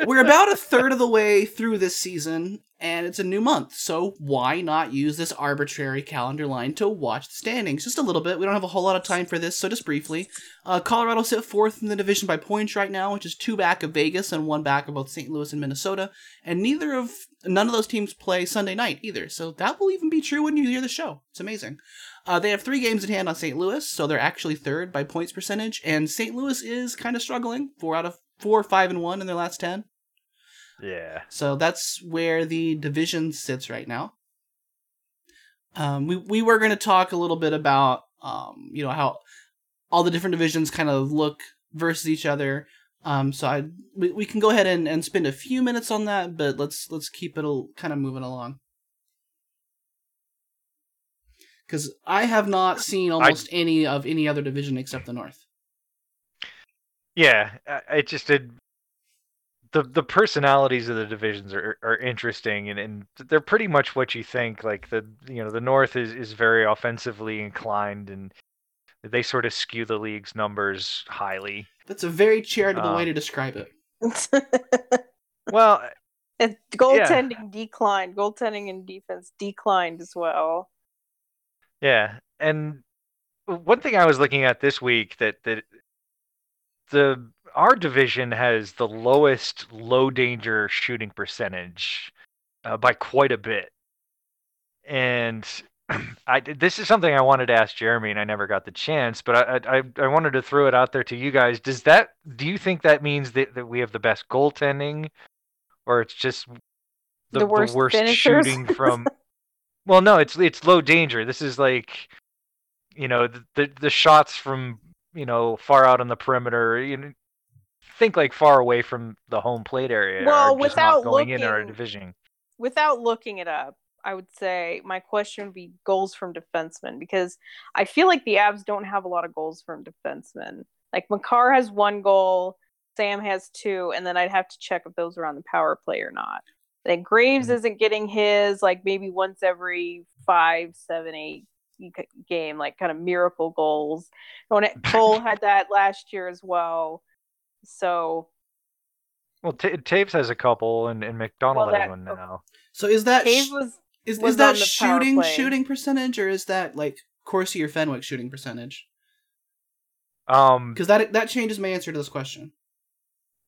We're about a third of the way through this season, and it's a new month, so why not use this arbitrary calendar line to watch the standings? Just a little bit. We don't have a whole lot of time for this, so just briefly. Uh, Colorado sit fourth in the division by points right now, which is two back of Vegas and one back of both St. Louis and Minnesota, and neither of none of those teams play Sunday night either. So that will even be true when you hear the show. It's amazing. Uh, they have three games in hand on St. Louis, so they're actually third by points percentage, and St. Louis is kind of struggling. Four out of four, five and one in their last ten. yeah. So that's where the division sits right now. Um, we we were going to talk a little bit about um, you know how all the different divisions kind of look versus each other. Um, so I we, we can go ahead and, and spend a few minutes on that, but let's let's keep it kind of moving along. Because I have not seen almost any of any other division except the North. Yeah. It just did. The, the personalities of the divisions are, are interesting and, and they're pretty much what you think like the you know the north is, is very offensively inclined and they sort of skew the league's numbers highly That's a very charitable Uh, way to describe it. well and goaltending declined. Goaltending and defense declined as well. Yeah, and one thing I was looking at this week that that the our division has the lowest low danger shooting percentage uh, by quite a bit, and I this is something I wanted to ask Jeremy and I never got the chance, but I I, I wanted to throw it out there to you guys. Does that do you think that means that, that we have the best goaltending, or it's just the, The worst finishers? shooting from well, no, it's it's low danger. This is like, you know, the the, the shots from you know far out on the perimeter. You know, think like far away from the home plate area. Well, without not going in our division. Without looking it up, I would say my question would be goals from defensemen because I feel like the Avs don't have a lot of goals from defensemen. Like Makar has one goal, Sam has two, and then I'd have to check if those are on the power play or not. Then Graves Mhm. isn't getting his like maybe once every five, seven, eight game, like kind of miracle goals. When it, Cole had that last year as well. So Well, Ta Toews has a couple, and, and MacDonald Well, has one now. So is that Cave sh- was Is, was is that on the shooting shooting percentage or is that like Corsi or Fenwick shooting percentage? Um, Because that that changes my answer to this question.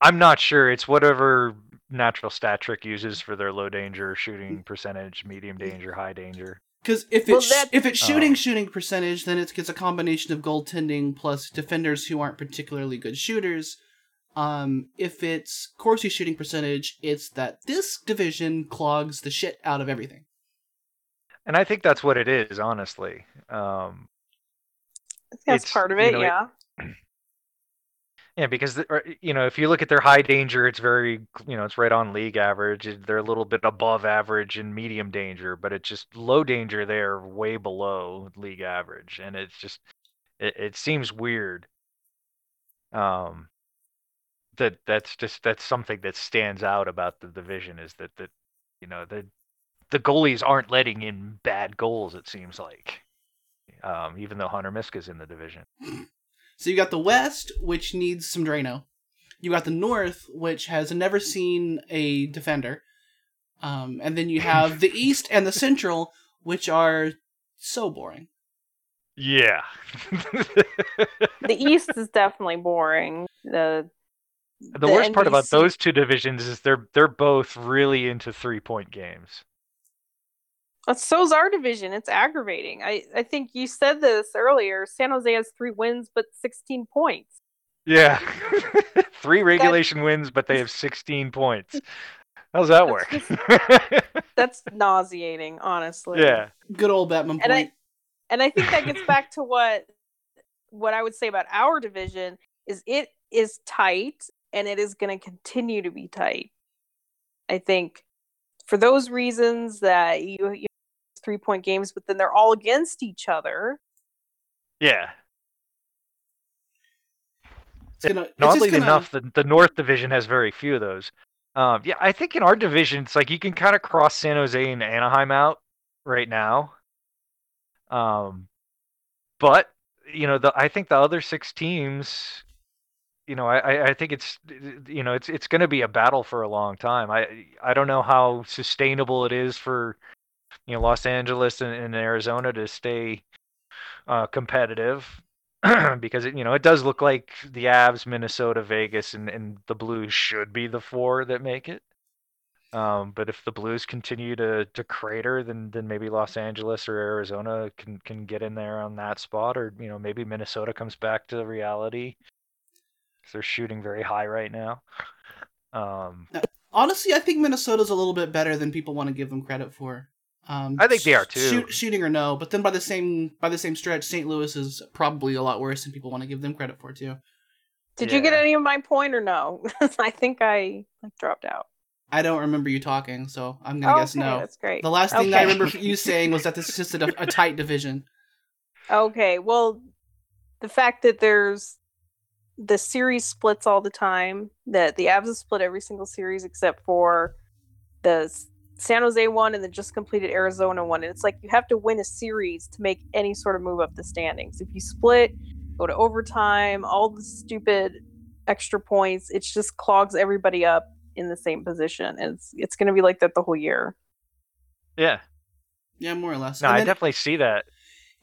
I'm not sure. It's whatever natural stat trick uses for their low danger shooting percentage, medium danger, high danger. Because if Well, it's that- if it's shooting Oh. shooting percentage, then it's, gets a combination of goaltending plus defenders who aren't particularly good shooters. Um, if it's Corsi shooting percentage, it's that this division clogs the shit out of everything. And I think that's what it is, honestly. Um, that's it's, part of you it, know, it- yeah. Yeah, because the, you know, if you look at their high danger, it's very, you know, it's right on league average. They're a little bit above average in medium danger, but it's just low danger. They're way below league average, and it's just, it, it seems weird. Um, that that's just that's something that stands out about the division is that that, you know, the the goalies aren't letting in bad goals. It seems like, um, even though Hunter Miska's in the division. So you got the West, which needs some Drano. You got the North, which has never seen a defender, um, and then you have the East and the Central, which are so boring. Yeah. The East is definitely boring. The the worst part about those two divisions is they're they're both really into three point games. Uh, so's our division. It's aggravating. I, I think you said this earlier. San Jose has three wins but 16 points. Yeah. Three regulation wins, but they have 16 points. How's that That's work? That's nauseating, honestly. yeah. Good old Bettman And I- point. And I think that gets back to what what I would say about our division is it is tight and it is going to continue to be tight. I think for those reasons that you, you three point games, but then they're all against each other. Yeah. It's gonna, it's And oddly gonna- enough, the, the North Division has very few of those. Um, yeah, I think in our division, it's like you can kind of cross San Jose and Anaheim out right now. Um, but you know, the I think the other six teams, you know, I, I- I think it's you know it's it's going to be a battle for a long time. I I don't know how sustainable it is for you know Los Angeles and, and Arizona to stay uh, competitive because it, you know it does look like the Avs, Minnesota, Vegas, and, and the Blues should be the four that make it. Um, but if the Blues continue to, to crater, then then maybe Los Angeles or Arizona can can get in there on that spot, or you know maybe Minnesota comes back to reality. they're shooting very high right now. Um, honestly, I think Minnesota's a little bit better than people want to give them credit for. Um, I think they are, too. shoot- shooting or no, but then by the same by the same stretch, St. Louis is probably a lot worse and people want to give them credit for too. Did you get any of my point or no? I think I like dropped out. I don't remember you talking, so I'm gonna guess okay, no. that's great. The last thing I remember you saying was that this is just a, a tight division. Okay, well, the fact that there's the series splits all the time, that the Avs have split every single series except for the S- San Jose won and then just completed Arizona won. And it's like you have to win a series to make any sort of move up the standings. If you split, go to overtime, all the stupid extra points, it just clogs everybody up in the same position. And it's it's gonna be like that the whole year. yeah, Yeah, more or less. no, And I then definitely see that.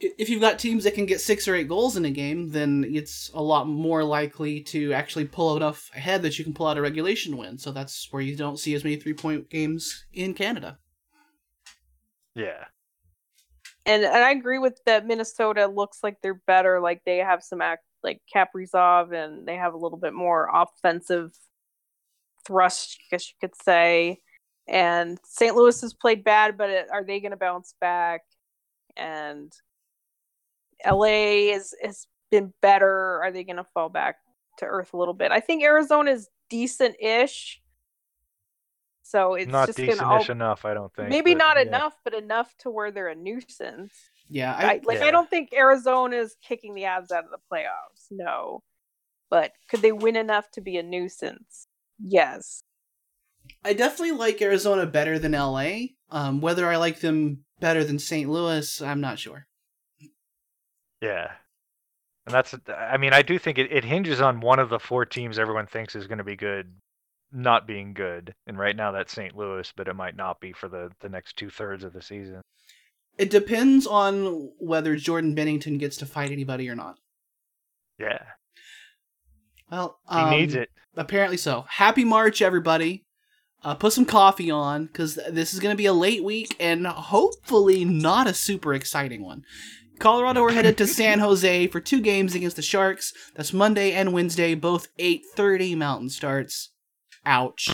I- If you've got teams that can get six or eight goals in a game, then it's a lot more likely to actually pull enough ahead that you can pull out a regulation win. So that's where you don't see as many three point games in Canada. Yeah, and and I agree with that. Minnesota looks like they're better. Like they have some act like Kaprizov, and they have a little bit more offensive thrust, I guess you could say. And St. Louis has played bad, but it, are they going to bounce back? And LA is has been better. Are they going to fall back to earth a little bit? I think Arizona is decent-ish. So it's not just going to enough, I don't think. maybe but not yeah. enough, but enough to where they're a nuisance. Yeah, I, I, like Yeah. I don't think Arizona is kicking the Avs out of the playoffs. No, but could they win enough to be a nuisance? Yes. I definitely like Arizona better than LA. Um, whether I like them better than St. Louis, I'm not sure. Yeah. And that's, I mean, I do think it, it hinges on one of the four teams everyone thinks is going to be good not being good. And right now that's St. Louis, but it might not be for the, the next two thirds of the season. It depends on whether Jordan Binnington gets to fight anybody or not. Yeah. Well, He um, needs it. Apparently so. Happy March, everybody. Uh, put some coffee on because this is going to be a late week and hopefully not a super exciting one. Colorado are headed to San Jose for two games against the Sharks. That's Monday and Wednesday, both 8:30 Mountain starts. Ouch.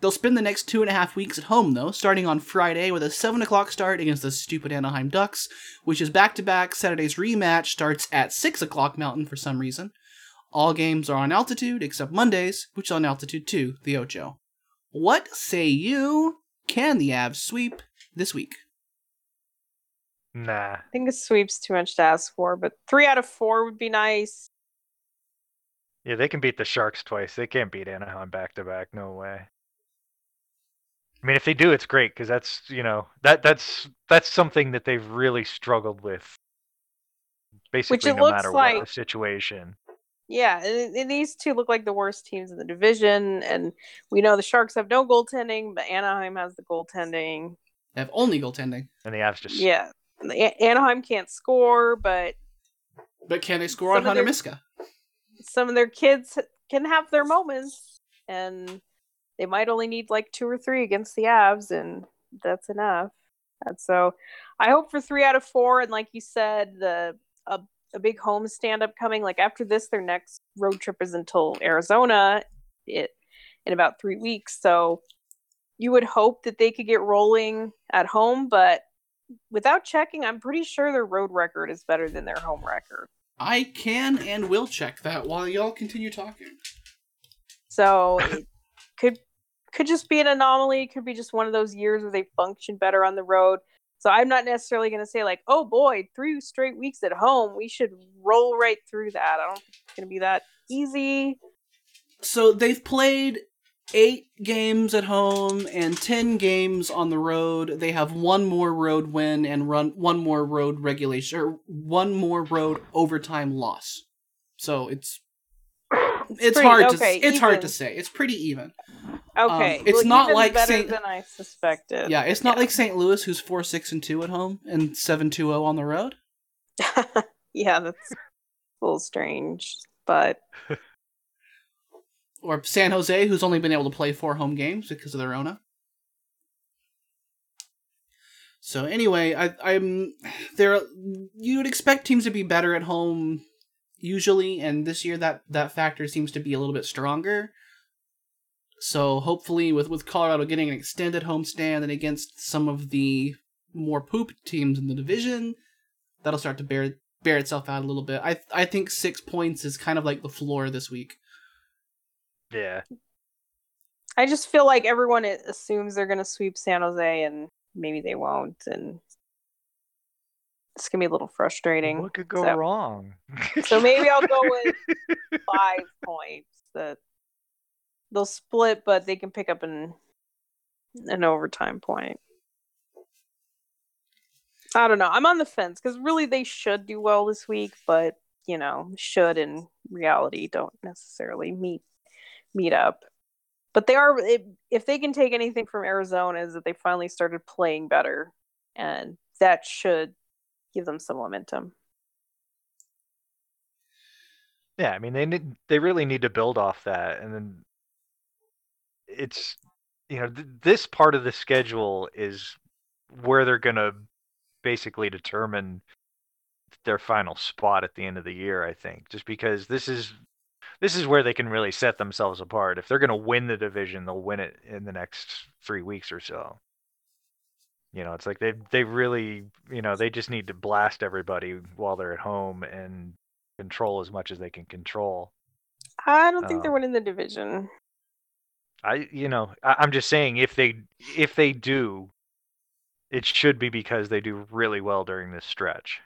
They'll spend the next two and a half weeks at home, though, starting on Friday with a 7 o'clock start against the stupid Anaheim Ducks, which is back to back. Saturday's rematch starts at 6 o'clock Mountain for some reason. All games are on altitude except Mondays, which is on altitude 2, the Ocho. What say you? Can the Avs sweep this week? Nah. I think a sweep's too much to ask for, but three out of four would be nice. Yeah, they can beat the Sharks twice. They can't beat Anaheim back to back. No way. I mean, if they do, it's great because that's you know that that's that's something that they've really struggled with. Basically, it no looks matter what the situation. Yeah, and, and these two look like the worst teams in the division, and we know the Sharks have no goaltending, but Anaheim has the goaltending. They have only goaltending. And the Avs just Yeah, and the, A- Anaheim can't score, but But can they score on Hunter their- Miska? some of their kids can have their moments, and they might only need like two or three against the Avs, and that's enough. And so, I hope for three out of four, and like you said, the a, a big home stand up coming. Like after this, their next road trip is until Arizona, it in about three weeks. So, you would hope that they could get rolling at home, but without checking, I'm pretty sure their road record is better than their home record. I can and will check that while y'all continue talking. So it could could just be an anomaly. Could be just one of those years where they function better on the road. So I'm not necessarily going to say like, oh boy, three straight weeks at home, we should roll right through that. I don't think it's going to be that easy. So they've played eight games at home and ten games on the road. They have one more road win and run one more road regulation or one more road overtime loss. So it's it's pretty- hard okay, to it's hard to say. It's pretty even. Um, okay, it's well, not even like better Saint- than I suspected. Yeah, it's not Yeah. like St. Louis who's four six and two at home and seven two zero on the road. yeah, that's a little strange, but or San Jose, who's only been able to play four home games because of their Rona. So anyway, I, I'm there. You would expect teams to be better at home usually, and this year that that factor seems to be a little bit stronger. So hopefully, with with Colorado getting an extended home stand and against some of the more poop teams in the division, that'll start to bear bear itself out a little bit. I I think six points is kind of like the floor this week. Yeah. I just feel like everyone assumes they're going to sweep San Jose, and maybe they won't, and it's going to be a little frustrating. What could go So- wrong? So maybe I'll go with five points that they'll split, but they can pick up an an overtime point. I don't know. I'm on the fence because really they should do well this week, but you know, should and reality don't necessarily meet meet up. But they are if, they can take anything from Arizona is that they finally started playing better, and that should give them some momentum. Yeah, I mean they need they really need to build off that, and then it's you know th- this part of the schedule is where they're gonna basically determine their final spot at the end of the year. I think just because this is this is where they can really set themselves apart. If they're gonna win the division, they'll win it in the next three weeks or so. You know, it's like they they really you know they just need to blast everybody while they're at home and control as much as they can control. I don't think they're Um, winning the division. I you know I, I'm just saying if they if they do, it should be because they do really well during this stretch.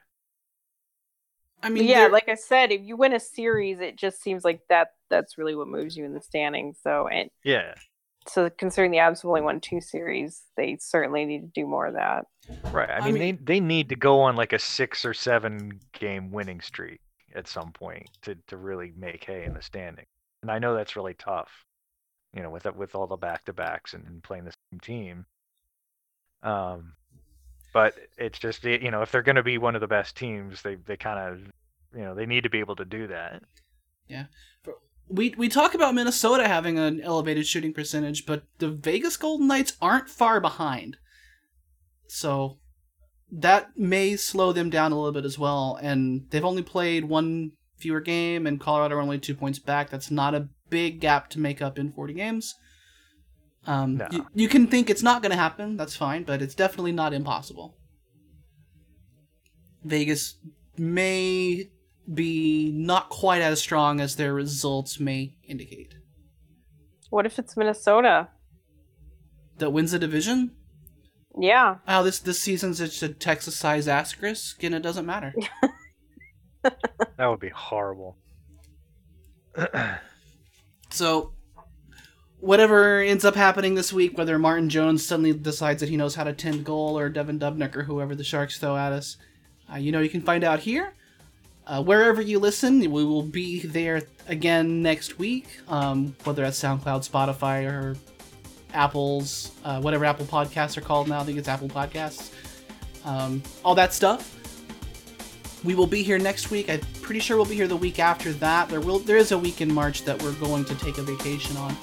I mean, yeah, like I said, if you win a series, it just seems like that that's really what moves you in the standings. So and Yeah, so considering the Avs only won two series, they certainly need to do more of that. right. I I mean, mean- they they need to go on like a six or seven game winning streak at some point to to really make hay in the standing. And I know that's really tough, you know, with with all the back to backs and, and playing the same team. Um, but it's just eh, you know if they're going to be one of the best teams, they they kind of you know they need to be able to do that. Yeah, we we talk about Minnesota having an elevated shooting percentage, but the Vegas Golden Knights aren't far behind. So that may slow them down a little bit as well. And they've only played one fewer game, and Colorado are only two points back. That's not a big gap to make up in 40 games. Um, No. you, you can think it's not going to happen. That's fine, but it's definitely not impossible. Vegas may be not quite as strong as their results may indicate. What if it's Minnesota? That wins the division? Yeah, Oh, this this season's just a Texas-sized asterisk, and it doesn't matter. That would be horrible. so, whatever ends up happening this week, whether Martin Jones suddenly decides that he knows how to tend goal, or Devan Dubnyk, or whoever the Sharks throw at us, uh, you know you can find out here. Uh, wherever you listen, we will be there again next week. Um, whether that's SoundCloud, Spotify, or Apple's, uh, whatever Apple Podcasts are called now. I think it's Apple Podcasts. Um, all that stuff. We will be here next week. I'm pretty sure we'll be here the week after that. There will there is a week in March that we're going to take a vacation on,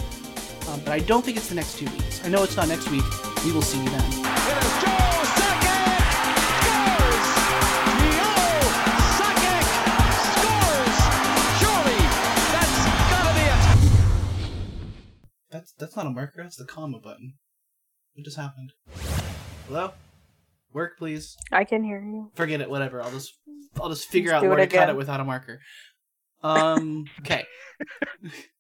um, but I don't think it's the next two weeks. I know it's not next week. We will see you then. It is Joe Sakic scores! Joe Sakic scores! Surely that's gotta be it. That's that's not a marker. That's the comma button. What just happened? Hello. Work, please. I can hear you. Forget it. Whatever. I'll just I'll just figure Let's out where it to cut it without a marker. Um. Okay.